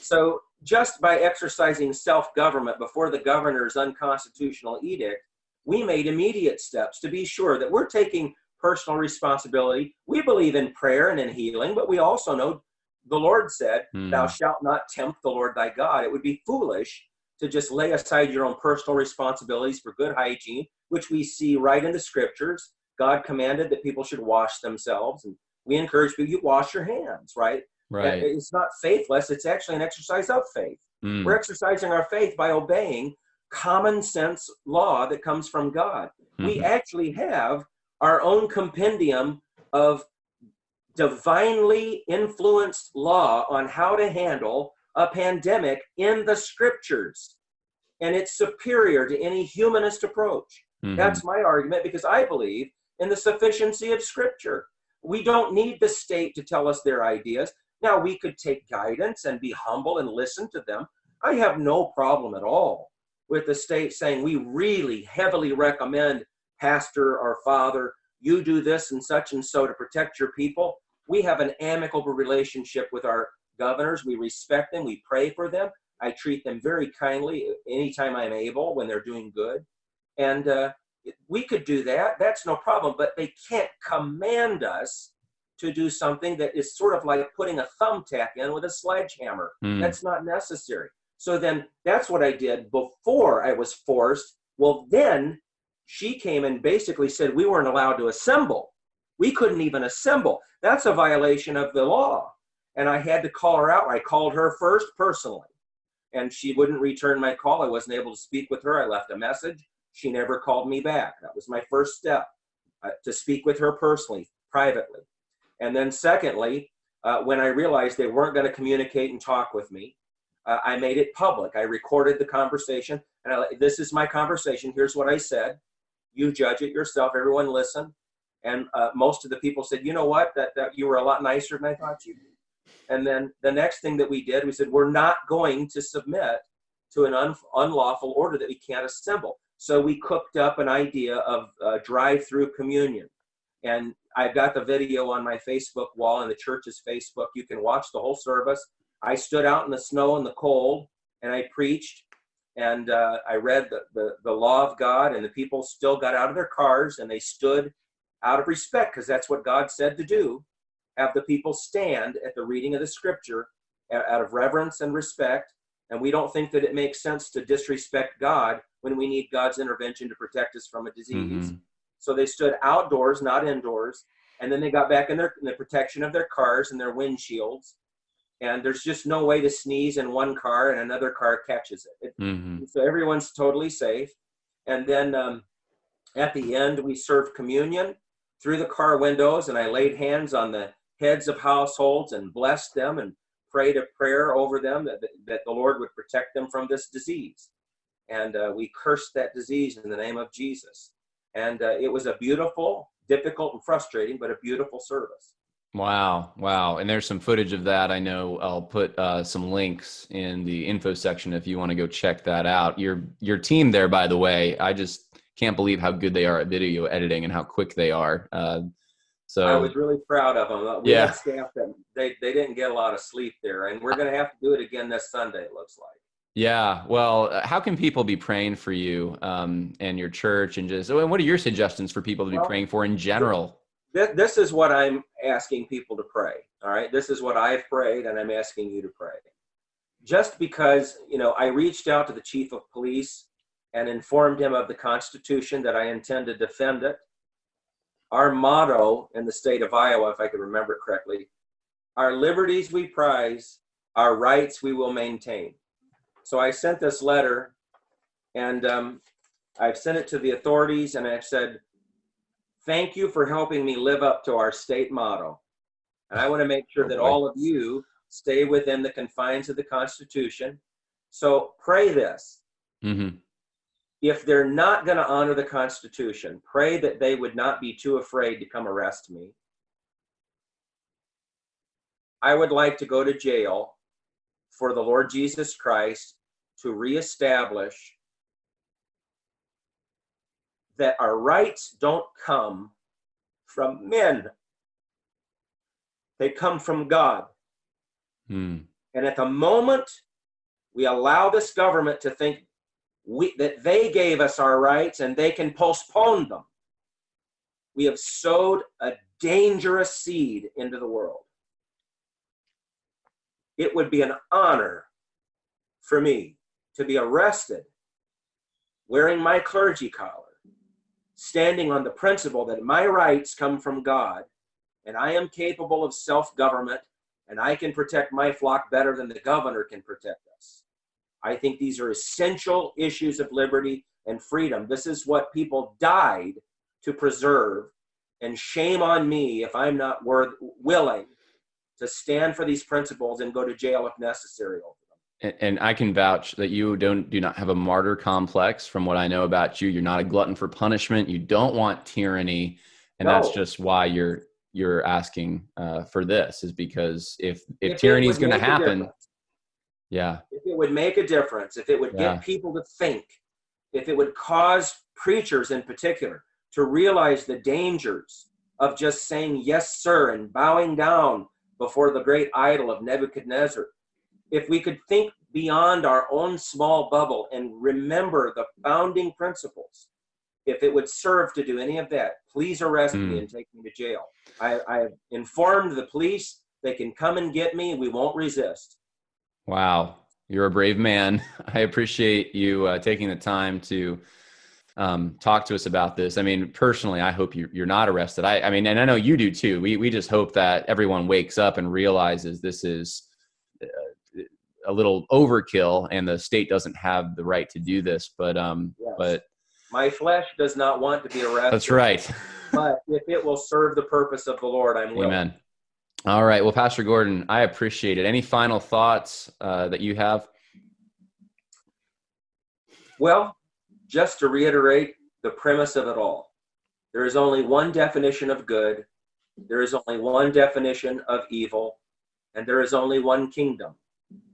so, just by exercising self government before the governor's unconstitutional edict, we made immediate steps to be sure that we're taking personal responsibility. We believe in prayer and in healing, but we also know the Lord said, mm. Thou shalt not tempt the Lord thy God. It would be foolish to just lay aside your own personal responsibilities for good hygiene, which we see right in the scriptures. God commanded that people should wash themselves, and we encourage people you wash your hands, right? Right. It's not faithless; it's actually an exercise of faith. Mm. We're exercising our faith by obeying common sense law that comes from God. We Mhm. actually have our own compendium of divinely influenced law on how to handle a pandemic in the scriptures. And it's superior to any humanist approach. Mhm. That's my argument because I believe in the sufficiency of scripture. We don't need the state to tell us their ideas. Now, we could take guidance and be humble and listen to them. I have no problem at all with the state saying we really heavily recommend pastor or father, you do this and such and so to protect your people. We have an amicable relationship with our governors. We respect them, we pray for them. I treat them very kindly anytime I'm able when they're doing good. And uh, we could do that. That's no problem. But they can't command us to do something that is sort of like putting a thumbtack in with a sledgehammer. Mm. That's not necessary. So then that's what I did before I was forced. Well, then she came and basically said we weren't allowed to assemble. We couldn't even assemble. That's a violation of the law. And I had to call her out. I called her first personally, and she wouldn't return my call. I wasn't able to speak with her. I left a message. She never called me back. That was my first step uh, to speak with her personally, privately. And then, secondly, uh, when I realized they weren't going to communicate and talk with me, uh, I made it public. I recorded the conversation, and I, this is my conversation. Here's what I said. You judge it yourself. Everyone listen. And uh, most of the people said, you know what, that, that you were a lot nicer than I thought you. And then the next thing that we did, we said, we're not going to submit to an un- unlawful order that we can't assemble. So we cooked up an idea of drive-through communion. And I've got the video on my Facebook wall and the church's Facebook. You can watch the whole service. I stood out in the snow and the cold, and I preached, and uh, I read the, the, the law of God, and the people still got out of their cars and they stood out of respect because that's what God said to do. Have the people stand at the reading of the scripture out of reverence and respect. And we don't think that it makes sense to disrespect God when we need God's intervention to protect us from a disease. Mhm. So they stood outdoors, not indoors. And then they got back in, their, in the protection of their cars and their windshields. And there's just no way to sneeze in one car and another car catches it. it Mhm. so everyone's totally safe. And then um, at the end, we served communion through the car windows, and I laid hands on the heads of households and blessed them and prayed a prayer over them that, that the Lord would protect them from this disease. And uh, we cursed that disease in the name of Jesus. And uh, it was a beautiful, difficult, and frustrating, but a beautiful service. Wow, wow. And there's some footage of that. I know I'll put uh, some links in the info section if you want to go check that out. Your your team there, by the way, I just can't believe how good they are at video editing and how quick they are. Uh, so I was really proud of them. We Yeah. staff that they, they didn't get a lot of sleep there, and we're going to have to do it again this Sunday, it looks like. Yeah. Well, uh, how can people be praying for you um, and your church, and just and what are your suggestions for people to be Well, praying for in general? This, this is what I'm asking people to pray. All right. This is what I've prayed, and I'm asking you to pray. Just because, you know, I reached out to the chief of police and informed him of the Constitution that I intend to defend it. Our motto in the state of Iowa, if I can remember it correctly, our liberties we prize, our rights we will maintain. So I sent this letter, and um, I've sent it to the authorities, and I've said, thank you for helping me live up to our state motto. And I want to make sure that all of you stay within the confines of the Constitution. So pray this. hmm If they're not going to honor the Constitution, pray that they would not be too afraid to come arrest me. I would like to go to jail for the Lord Jesus Christ to reestablish that our rights don't come from men, they come from God. Mm. And at the moment we allow this government to think we, that they gave us our rights and they can postpone them, we have sowed a dangerous seed into the world. It would be an honor for me to be arrested wearing my clergy collar, standing on the principle that my rights come from God and I am capable of self government and I can protect my flock better than the governor can protect us. I think these are essential issues of liberty and freedom. This is what people died to preserve. And shame on me if I'm not worth, willing to stand for these principles and go to jail if necessary. And, and I can vouch that you don't do not have a martyr complex. From what I know about you, you're not a glutton for punishment. You don't want tyranny, and no. that's just why you're you're asking uh, for this is because if if, if tyranny is going to happen, yeah, if it would make a difference, if it would yeah. get people to think, if it would cause preachers in particular to realize the dangers of just saying yes sir and bowing down before the great idol of Nebuchadnezzar, if we could think beyond our own small bubble and remember the founding principles if it would serve to do any of that, please arrest mm. me hmm. and take me to jail. I, I have informed the police they can come and get me. We won't resist. Wow, you're a brave man. I appreciate you uh, taking the time to um, talk to us about this. I mean, personally, I hope you, you're not arrested. I, I mean, and I know you do too. We we just hope that everyone wakes up and realizes this is a little overkill, and the state doesn't have the right to do this. But um, yes. but my flesh does not want to be arrested. That's right. but if it will serve the purpose of the Lord, I'm willing. Amen. All right. Well, Pastor Gordon, I appreciate it. Any final thoughts uh, that you have? Well, just to reiterate the premise of it all there is only one definition of good, there is only one definition of evil, and there is only one kingdom.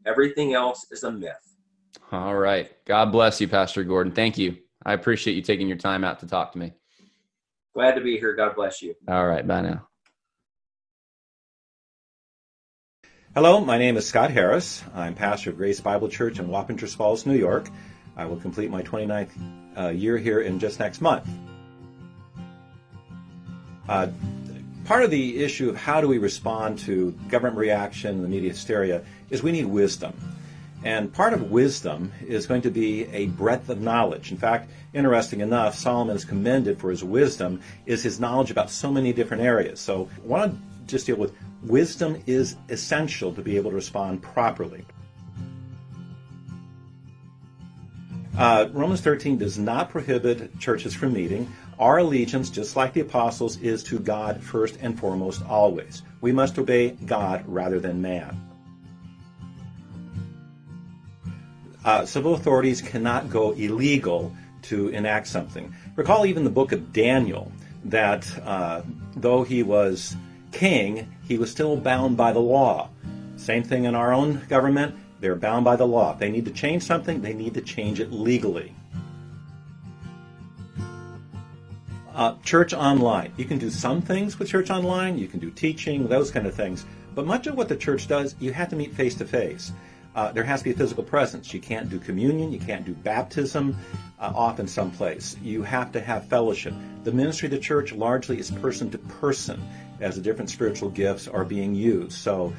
Everything else is a myth. All right. God bless you, Pastor Gordon. Thank you. I appreciate you taking your time out to talk to me. Glad to be here. God bless you. All right. Bye now. Hello, my name is Scott Harris. I'm pastor of Grace Bible Church in Wappingers Falls, New York. I will complete my 29th uh, year here in just next month. Uh, part of the issue of how do we respond to government reaction, and the media hysteria, is we need wisdom. And part of wisdom is going to be a breadth of knowledge. In fact, interesting enough, Solomon is commended for his wisdom, is his knowledge about so many different areas. So I want to just deal with wisdom is essential to be able to respond properly. Uh, Romans 13 does not prohibit churches from meeting. Our allegiance, just like the apostles, is to God first and foremost always. We must obey God rather than man. uh, civil authorities cannot go illegal to enact something. Recall even the book of Daniel, that uh, though he was king, he was still bound by the law. Same thing in our own government, they're bound by the law. If they need to change something, they need to change it legally. Uh, church online. You can do some things with church online, you can do teaching, those kind of things. But much of what the church does, you have to meet face to face there has to be a physical presence. You can't do communion, you can't do baptism uh, off in some place. You have to have fellowship. The ministry of the church largely is person to person as the different spiritual gifts are being used. So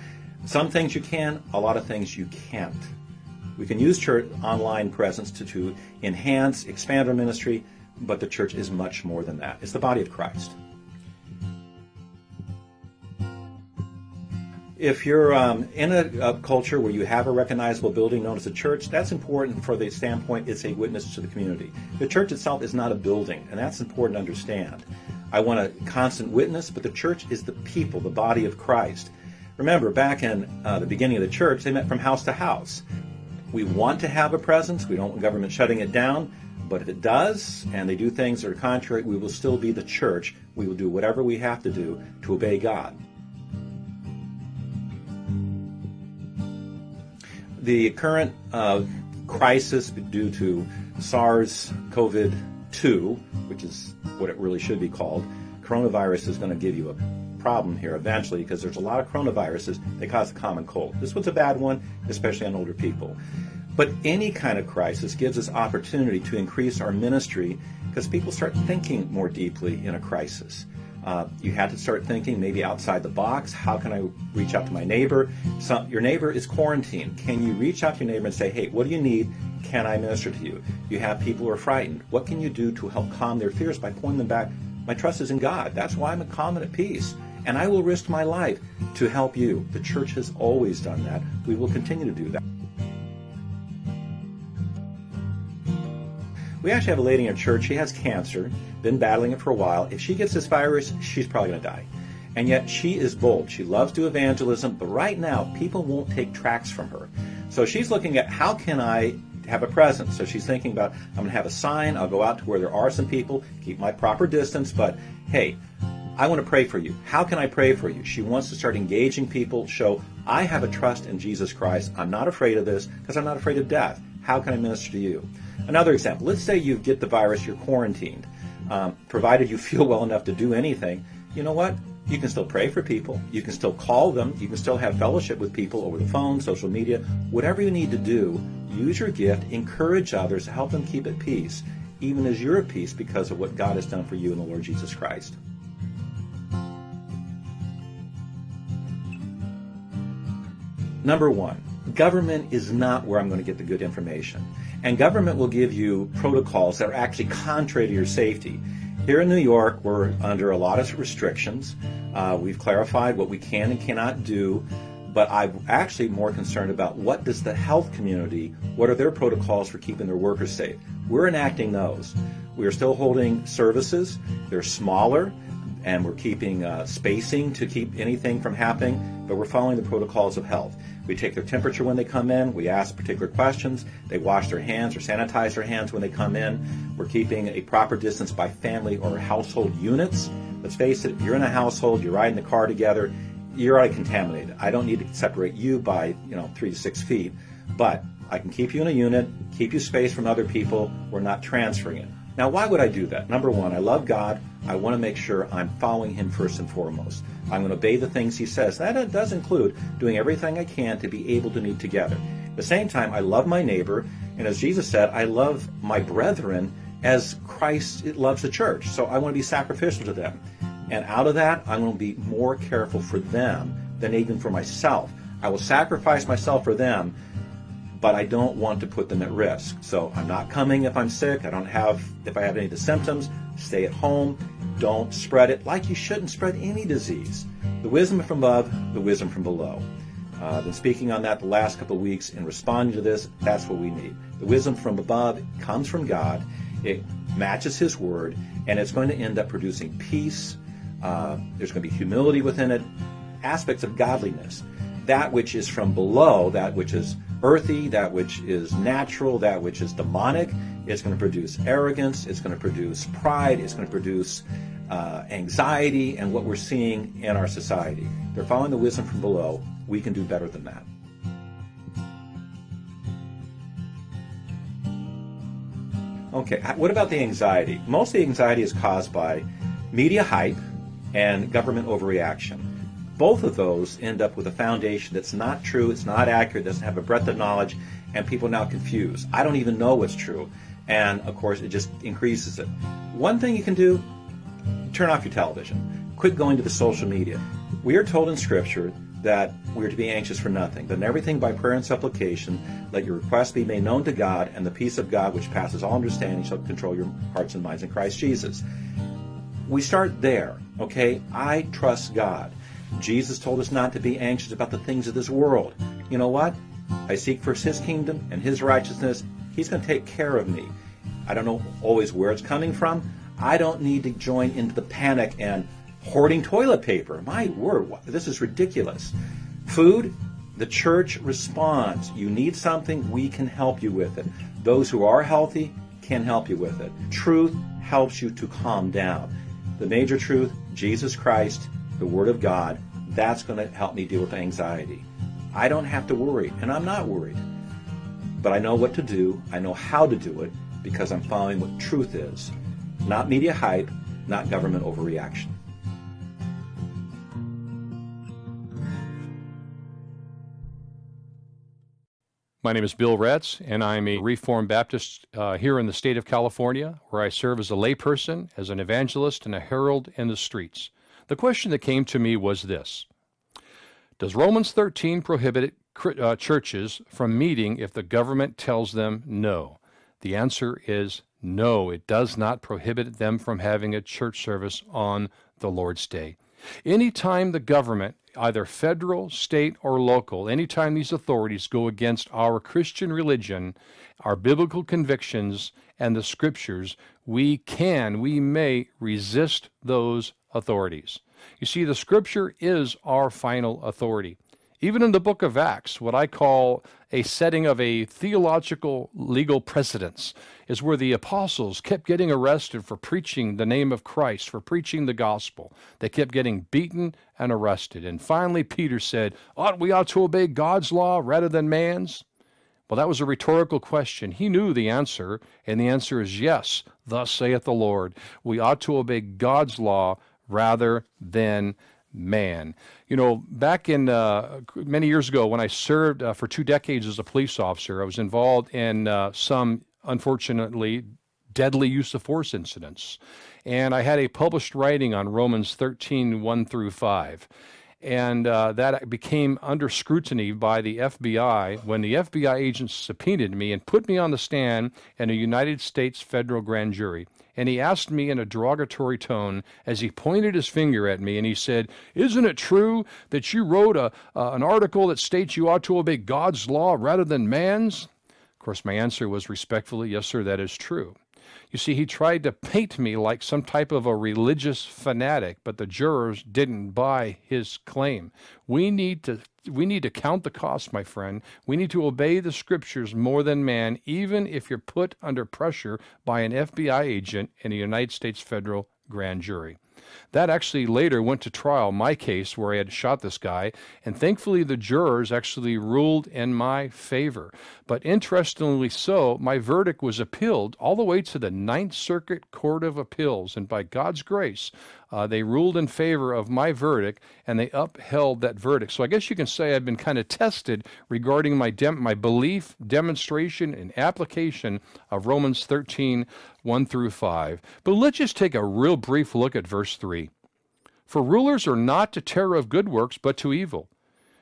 some things you can, a lot of things you can't. We can use church online presence to, to enhance, expand our ministry, but the church is much more than that. It's the body of Christ. if you're um, in a, a, culture where you have a recognizable building known as a church, that's important for the standpoint it's a witness to the community. The church itself is not a building, and that's important to understand. I want a constant witness, but the church is the people, the body of Christ. Remember, back in uh, the beginning of the church, they met from house to house. We want to have a presence. We don't want government shutting it down. But if it does, and they do things that are contrary, we will still be the church. We will do whatever we have to do to obey God. the current uh, crisis due to SARS CoV 2, which is what it really should be called, coronavirus is going to give you a problem here eventually because there's a lot of coronaviruses that cause the common cold. This one's a bad one, especially on older people. But any kind of crisis gives us opportunity to increase our ministry because people start thinking more deeply in a crisis. Uh, you had to start thinking maybe outside the box. How can I reach out to my neighbor? So your neighbor is quarantined. Can you reach out to your neighbor and say, hey, what do you need? can I minister to you? You have people who are frightened. What can you do to help calm their fears by pointing them back? My trust is in God. That's why I'm calm and at peace. And I will risk my life to help you. The church has always done that. We will continue to do that. We actually have a lady in our church. She has cancer, been battling it for a while. If she gets this virus, she's probably going to die. And yet she is bold. She loves to evangelism, but right now people won't take tracts from her. So she's looking at how can I have a presence. So she's thinking about I'm going to have a sign. I'll go out to where there are some people, keep my proper distance, but hey, I want to pray for you. How can I pray for you? She wants to start engaging people, show I have a trust in Jesus Christ. I'm not afraid of this because I'm not afraid of death. How can I minister to you? Another example let's say you get the virus, you're quarantined. Um, provided you feel well enough to do anything, you know what? You can still pray for people. You can still call them. You can still have fellowship with people over the phone, social media, whatever you need to do. Use your gift, encourage others, help them keep at peace, even as you're at peace because of what God has done for you in the Lord Jesus Christ. Number one, government is not where I'm going to get the good information. And government will give you protocols that are actually contrary to your safety. Here in New York, we're under a lot of restrictions. Uh, we've clarified what we can and cannot do, but I'm actually more concerned about what does the health community, what are their protocols for keeping their workers safe? We're enacting those. We are still holding services. They're smaller, and we're keeping uh, spacing to keep anything from happening, but we're following the protocols of health. We take their temperature when they come in. We ask particular questions. They wash their hands or sanitize their hands when they come in. We're keeping a proper distance by family or household units. Let's face it, if you're in a household, you're riding the car together, you're already contaminated. I don't need to separate you by, you know, three to six feet, but I can keep you in a unit, keep you spaced from other people. We're not transferring it. Now, why would I do that? Number one, I love God. I want to make sure I'm following Him first and foremost. I'm going to obey the things He says. That does include doing everything I can to be able to meet together. At the same time, I love my neighbor, and as Jesus said, I love my brethren as Christ loves the church. So I want to be sacrificial to them. And out of that, I'm going to be more careful for them than even for myself. I will sacrifice myself for them but I don't want to put them at risk. So I'm not coming if I'm sick. I don't have, if I have any of the symptoms, stay at home. Don't spread it like you shouldn't spread any disease. The wisdom from above, the wisdom from below. I've been speaking on that the last couple of weeks in responding to this. That's what we need. The wisdom from above comes from God. It matches His word, and it's going to end up producing peace. Uh, there's going to be humility within it, aspects of godliness. That which is from below, that which is earthy, that which is natural, that which is demonic. It's going to produce arrogance. It's going to produce pride. It's going to produce uh, anxiety and what we're seeing in our society. They're following the wisdom from below. We can do better than that. Okay, what about the anxiety? Most of the anxiety is caused by media hype and government overreaction both of those end up with a foundation that's not true, it's not accurate, doesn't have a breadth of knowledge, and people now confused. I don't even know what's true. And of course, it just increases it. One thing you can do turn off your television, quit going to the social media. We are told in Scripture that we are to be anxious for nothing, but in everything by prayer and supplication, let your requests be made known to God, and the peace of God, which passes all understanding, shall control your hearts and minds in Christ Jesus. We start there, okay? I trust God. Jesus told us not to be anxious about the things of this world. You know what? I seek first his kingdom and his righteousness. He's going to take care of me. I don't know always where it's coming from. I don't need to join into the panic and hoarding toilet paper. My word, this is ridiculous. Food, the church responds. You need something, we can help you with it. Those who are healthy can help you with it. Truth helps you to calm down. The major truth, Jesus Christ, the Word of God, that's going to help me deal with anxiety. I don't have to worry, and I'm not worried. But I know what to do, I know how to do it, because I'm following what truth is. Not media hype, not government overreaction. My name is Bill Retz, and I'm a Reformed Baptist uh, here in the state of California, where I serve as a layperson, as an evangelist, and a herald in the streets. The question that came to me was this Does Romans 13 prohibit uh, churches from meeting if the government tells them no? The answer is no. It does not prohibit them from having a church service on the Lord's Day. Anytime the government, either federal, state, or local, anytime these authorities go against our Christian religion, our biblical convictions, and the scriptures, we can, we may resist those authorities. You see, the scripture is our final authority. Even in the book of Acts, what I call a setting of a theological legal precedence is where the apostles kept getting arrested for preaching the name of Christ, for preaching the gospel. They kept getting beaten and arrested. And finally, Peter said, Ought we ought to obey God's law rather than man's? Well, that was a rhetorical question. He knew the answer, and the answer is yes. Thus saith the Lord. We ought to obey God's law rather than man. You know, back in uh, many years ago when I served uh, for two decades as a police officer, I was involved in uh, some, unfortunately, deadly use of force incidents. And I had a published writing on Romans 13 1 through 5. And uh, that became under scrutiny by the FBI when the FBI agents subpoenaed me and put me on the stand in a United States federal grand jury and he asked me in a derogatory tone as he pointed his finger at me and he said, Isn't it true that you wrote a, uh, an article that states you ought to obey God's law rather than man's? Of course, my answer was respectfully, Yes, sir, that is true. You see, he tried to paint me like some type of a religious fanatic, but the jurors didn't buy his claim. We need to we need to count the cost, my friend. We need to obey the scriptures more than man, even if you're put under pressure by an FBI agent in a United States federal grand jury. That actually later went to trial, my case where I had shot this guy, and thankfully the jurors actually ruled in my favor. But interestingly so, my verdict was appealed all the way to the Ninth Circuit Court of Appeals, and by God's grace, uh, they ruled in favor of my verdict and they upheld that verdict. So I guess you can say I've been kind of tested regarding my dem- my belief, demonstration, and application of Romans 13, 1 through 5. But let's just take a real brief look at verse 3. For rulers are not to terror of good works, but to evil.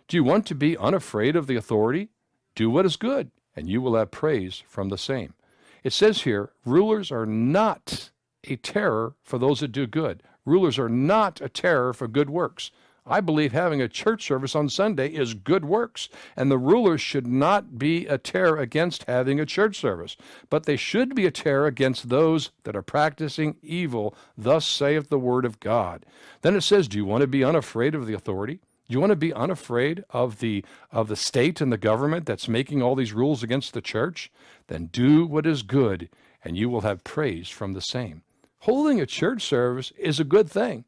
Do you want to be unafraid of the authority? Do what is good, and you will have praise from the same. It says here, rulers are not a terror for those that do good. Rulers are not a terror for good works. I believe having a church service on Sunday is good works, and the rulers should not be a terror against having a church service, but they should be a terror against those that are practicing evil. Thus saith the word of God. Then it says, Do you want to be unafraid of the authority? Do you want to be unafraid of the of the state and the government that's making all these rules against the church? Then do what is good, and you will have praise from the same holding a church service is a good thing.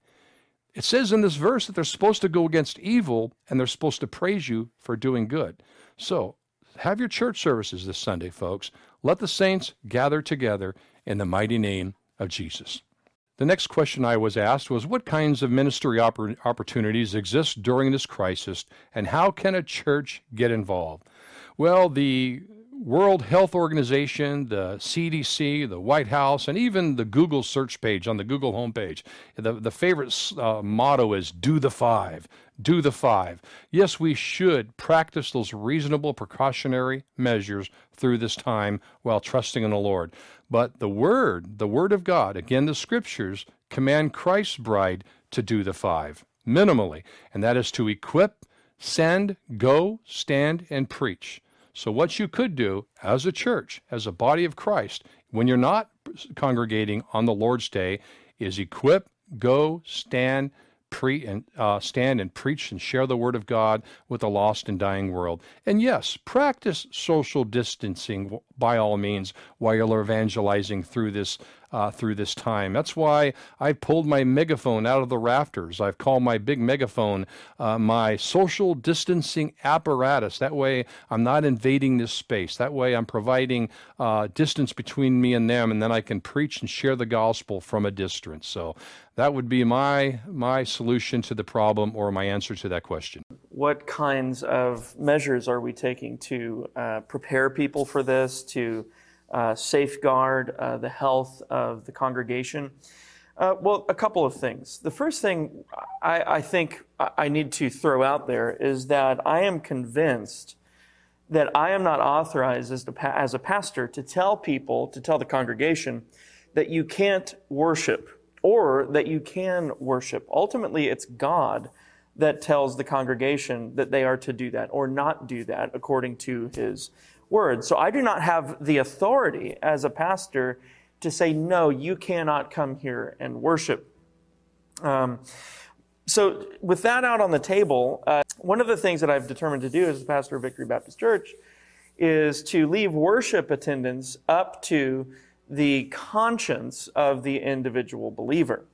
It says in this verse that they're supposed to go against evil and they're supposed to praise you for doing good. So, have your church services this Sunday, folks. Let the saints gather together in the mighty name of Jesus. The next question I was asked was What kinds of ministry oppor- opportunities exist during this crisis, and how can a church get involved? Well, the World Health Organization, the CDC, the White House, and even the Google search page on the Google homepage. The, the favorite uh, motto is do the five, do the five. Yes, we should practice those reasonable precautionary measures through this time while trusting in the Lord. But the Word, the Word of God, again, the Scriptures command Christ's bride to do the five minimally, and that is to equip, send, go, stand, and preach. So, what you could do as a church, as a body of Christ, when you're not congregating on the Lord's Day, is equip, go, stand, pre and uh, stand and preach and share the word of God with a lost and dying world. And yes, practice social distancing by all means while you're evangelizing through this uh, through this time. That's why I've pulled my megaphone out of the rafters. I've called my big megaphone uh, my social distancing apparatus. That way, I'm not invading this space. That way, I'm providing uh, distance between me and them, and then I can preach and share the gospel from a distance. So that would be my my solution to the problem or my answer to that question. What kinds of measures are we taking to uh, prepare people for this? To safeguard uh, the health of the congregation. Uh, well, a couple of things. The first thing I, I, think I need to throw out there is that I am convinced that I am not authorized as, as a pastor to tell people, to tell the congregation, that you can't worship or that you can worship. Ultimately, it's God that tells the congregation that they are to do that or not do that according to his word. So I do not have the authority as a pastor to say, no, you cannot come here and worship. Um, so, with that out on the table, uh, one of the things that I've determined to do as a pastor of Victory Baptist Church is to leave worship attendance up to the conscience of the individual believer.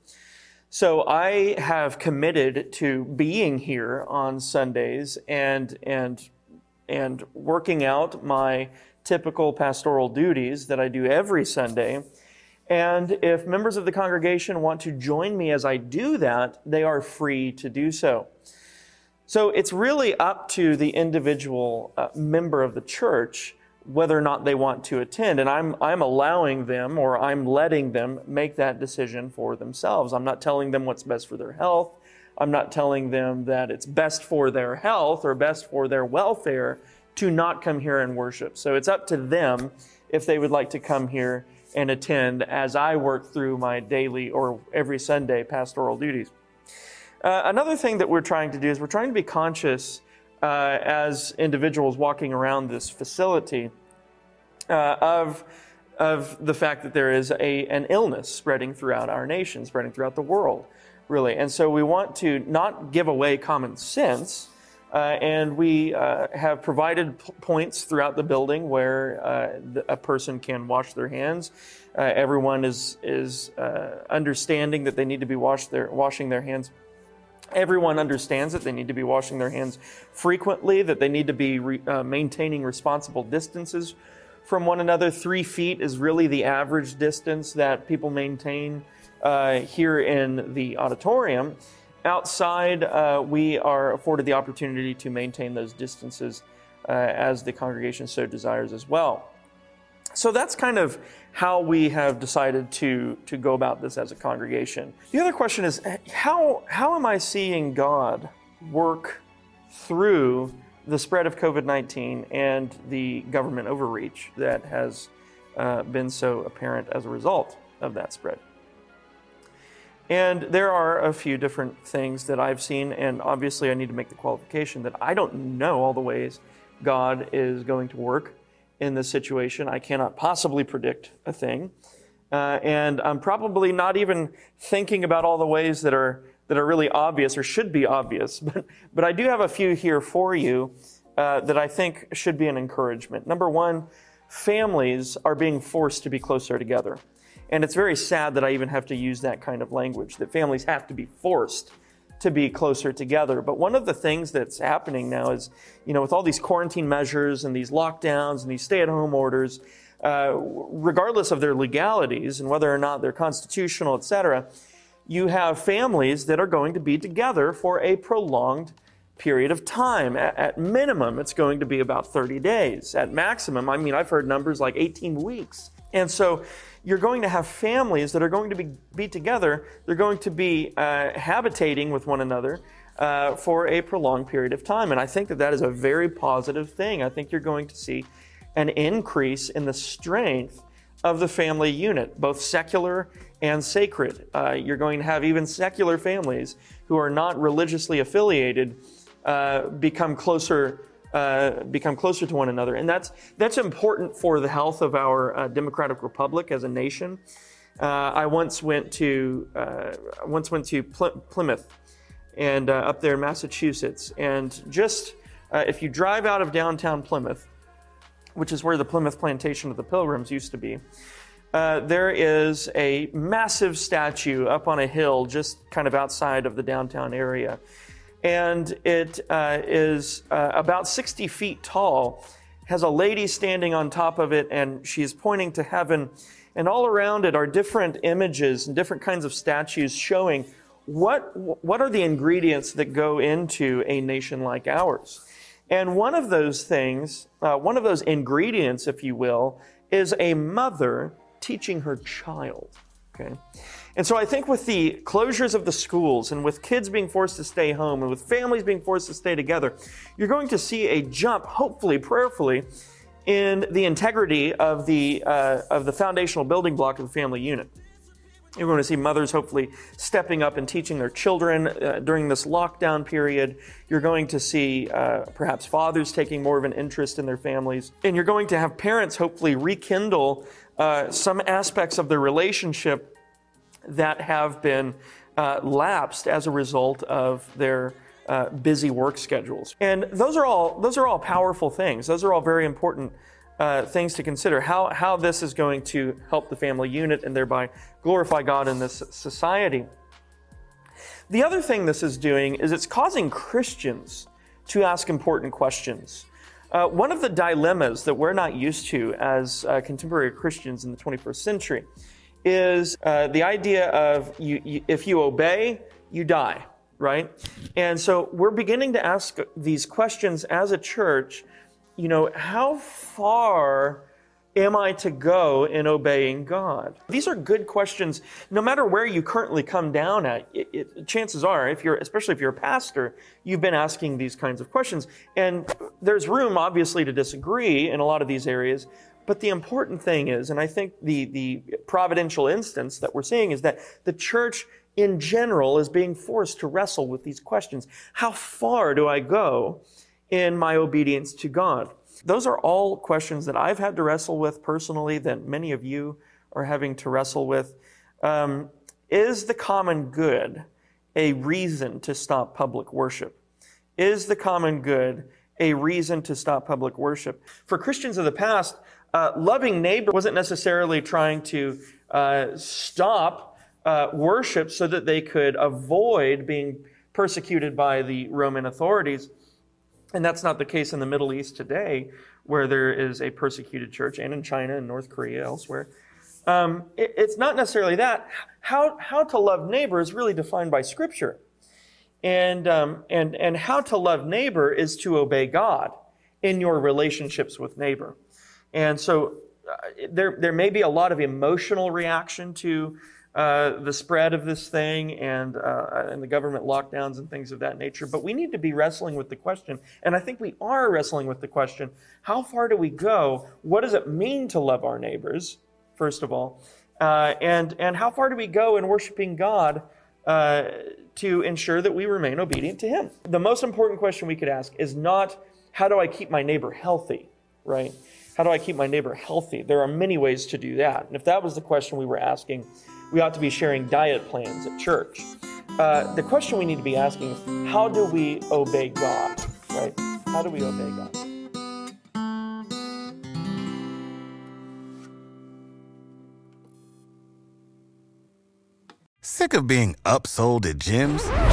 So I have committed to being here on Sundays and and and working out my typical pastoral duties that I do every Sunday. And if members of the congregation want to join me as I do that, they are free to do so. So it's really up to the individual uh, member of the church whether or not they want to attend. And I'm, I'm allowing them or I'm letting them make that decision for themselves. I'm not telling them what's best for their health. I'm not telling them that it's best for their health or best for their welfare to not come here and worship. So it's up to them if they would like to come here and attend as I work through my daily or every Sunday pastoral duties. Uh, another thing that we're trying to do is we're trying to be conscious uh, as individuals walking around this facility uh, of, of the fact that there is a, an illness spreading throughout our nation, spreading throughout the world, really. And so we want to not give away common sense uh, and we uh, have provided p- points throughout the building where uh, a person can wash their hands. Uh, everyone is is uh, understanding that they need to be wash their, washing their hands. Everyone understands that they need to be washing their hands frequently. That they need to be re- uh, maintaining responsible distances from one another. Three feet is really the average distance that people maintain here in the auditorium. Outside, uh, we are afforded the opportunity to maintain those distances uh, as the congregation so desires as well. So that's kind of how we have decided to, to go about this as a congregation. The other question is how, how am I seeing God work through the spread of COVID 19 and the government overreach that has uh, been so apparent as a result of that spread? And there are a few different things that I've seen, and obviously I need to make the qualification that I don't know all the ways God is going to work in this situation. I cannot possibly predict a thing. Uh, and I'm probably not even thinking about all the ways that are that are really obvious or should be obvious. But but I do have a few here for you uh, that I think should be an encouragement. Number one, families are being forced to be closer together. And it's very sad that I even have to use that kind of language, that families have to be forced to be closer together. But one of the things that's happening now is, you know, with all these quarantine measures and these lockdowns and these stay at home orders, uh, regardless of their legalities and whether or not they're constitutional, et cetera, you have families that are going to be together for a prolonged period of time. At, at, minimum, it's going to be about 30 days. At maximum, I mean, I've heard numbers like 18 weeks. And so you're going to have families that are going to be, be together. They're going to be uh, habitating with one another uh, for a prolonged period of time. And I think that that is a very positive thing. I think you're going to see an increase in the strength of the family unit, both secular and sacred. Uh, you're going to have even secular families who are not religiously affiliated uh, become closer uh, become closer to one another. And that's, that's important for the health of our uh, democratic republic as a nation. Uh, I once went to, uh, once went to Pl- Plymouth and uh, up there in Massachusetts. And just if you drive out of downtown Plymouth, which is where the Plymouth plantation of the Pilgrims used to be, uh, there is a massive statue up on a hill just kind of outside of the downtown area and it uh, is uh, about 60 feet tall. Has a lady standing on top of it, and she's pointing to heaven. And all around it are different images and different kinds of statues showing what, what are the ingredients that go into a nation like ours. And one of those things, uh, one of those ingredients, if you will, is a mother teaching her child. Okay? And so I think with the closures of the schools and with kids being forced to stay home and with families being forced to stay together, you're going to see a jump, hopefully, prayerfully, in the integrity of the, uh, of the foundational building block of the family unit. You're going to see mothers hopefully stepping up and teaching their children uh, during this lockdown period. You're going to see uh, perhaps fathers taking more of an interest in their families. And you're going to have parents hopefully rekindle uh, some aspects of their relationship that have been uh, lapsed as a result of their uh, busy work schedules. And those are all those are all powerful things. Those are all very important uh, things to consider. How how this is going to help the family unit and thereby glorify God in this society. The other thing this is doing is it's causing Christians to ask important questions. Uh, one of the dilemmas that we're not used to as uh, contemporary Christians in the 21st century is uh, the idea of you, you, if you obey, you die right? And so we're beginning to ask these questions as a church. You know, how far am I to go in obeying God? These are good questions. No matter where you currently come down at, it, it, chances are, if you're, especially if you're a pastor, you've been asking these kinds of questions. And there's room, obviously, to disagree in a lot of these areas. But the important thing is, and I think the, the providential instance that we're seeing is that the church in general is being forced to wrestle with these questions. How far do I go in my obedience to God? Those are all questions that I've had to wrestle with personally, that many of you are having to wrestle with. Um, is the common good a reason to stop public worship? Is the common good a reason to stop public worship? For Christians of the past, uh, loving neighbor wasn't necessarily trying to uh, stop uh, worship so that they could avoid being persecuted by the Roman authorities. And that's not the case in the Middle East today, where there is a persecuted church, and in China and North Korea, elsewhere. Um, it, it's not necessarily that. How, how to love neighbor is really defined by Scripture. And, um, and, and how to love neighbor is to obey God in your relationships with neighbor. And so uh, there, there may be a lot of emotional reaction to uh, the spread of this thing and, uh, and the government lockdowns and things of that nature. But we need to be wrestling with the question, and I think we are wrestling with the question how far do we go? What does it mean to love our neighbors, first of all? Uh, and, and how far do we go in worshiping God uh, to ensure that we remain obedient to Him? The most important question we could ask is not how do I keep my neighbor healthy, right? How do I keep my neighbor healthy? There are many ways to do that. And if that was the question we were asking, we ought to be sharing diet plans at church. Uh, the question we need to be asking is how do we obey God, right? How do we obey God? Sick of being upsold at gyms?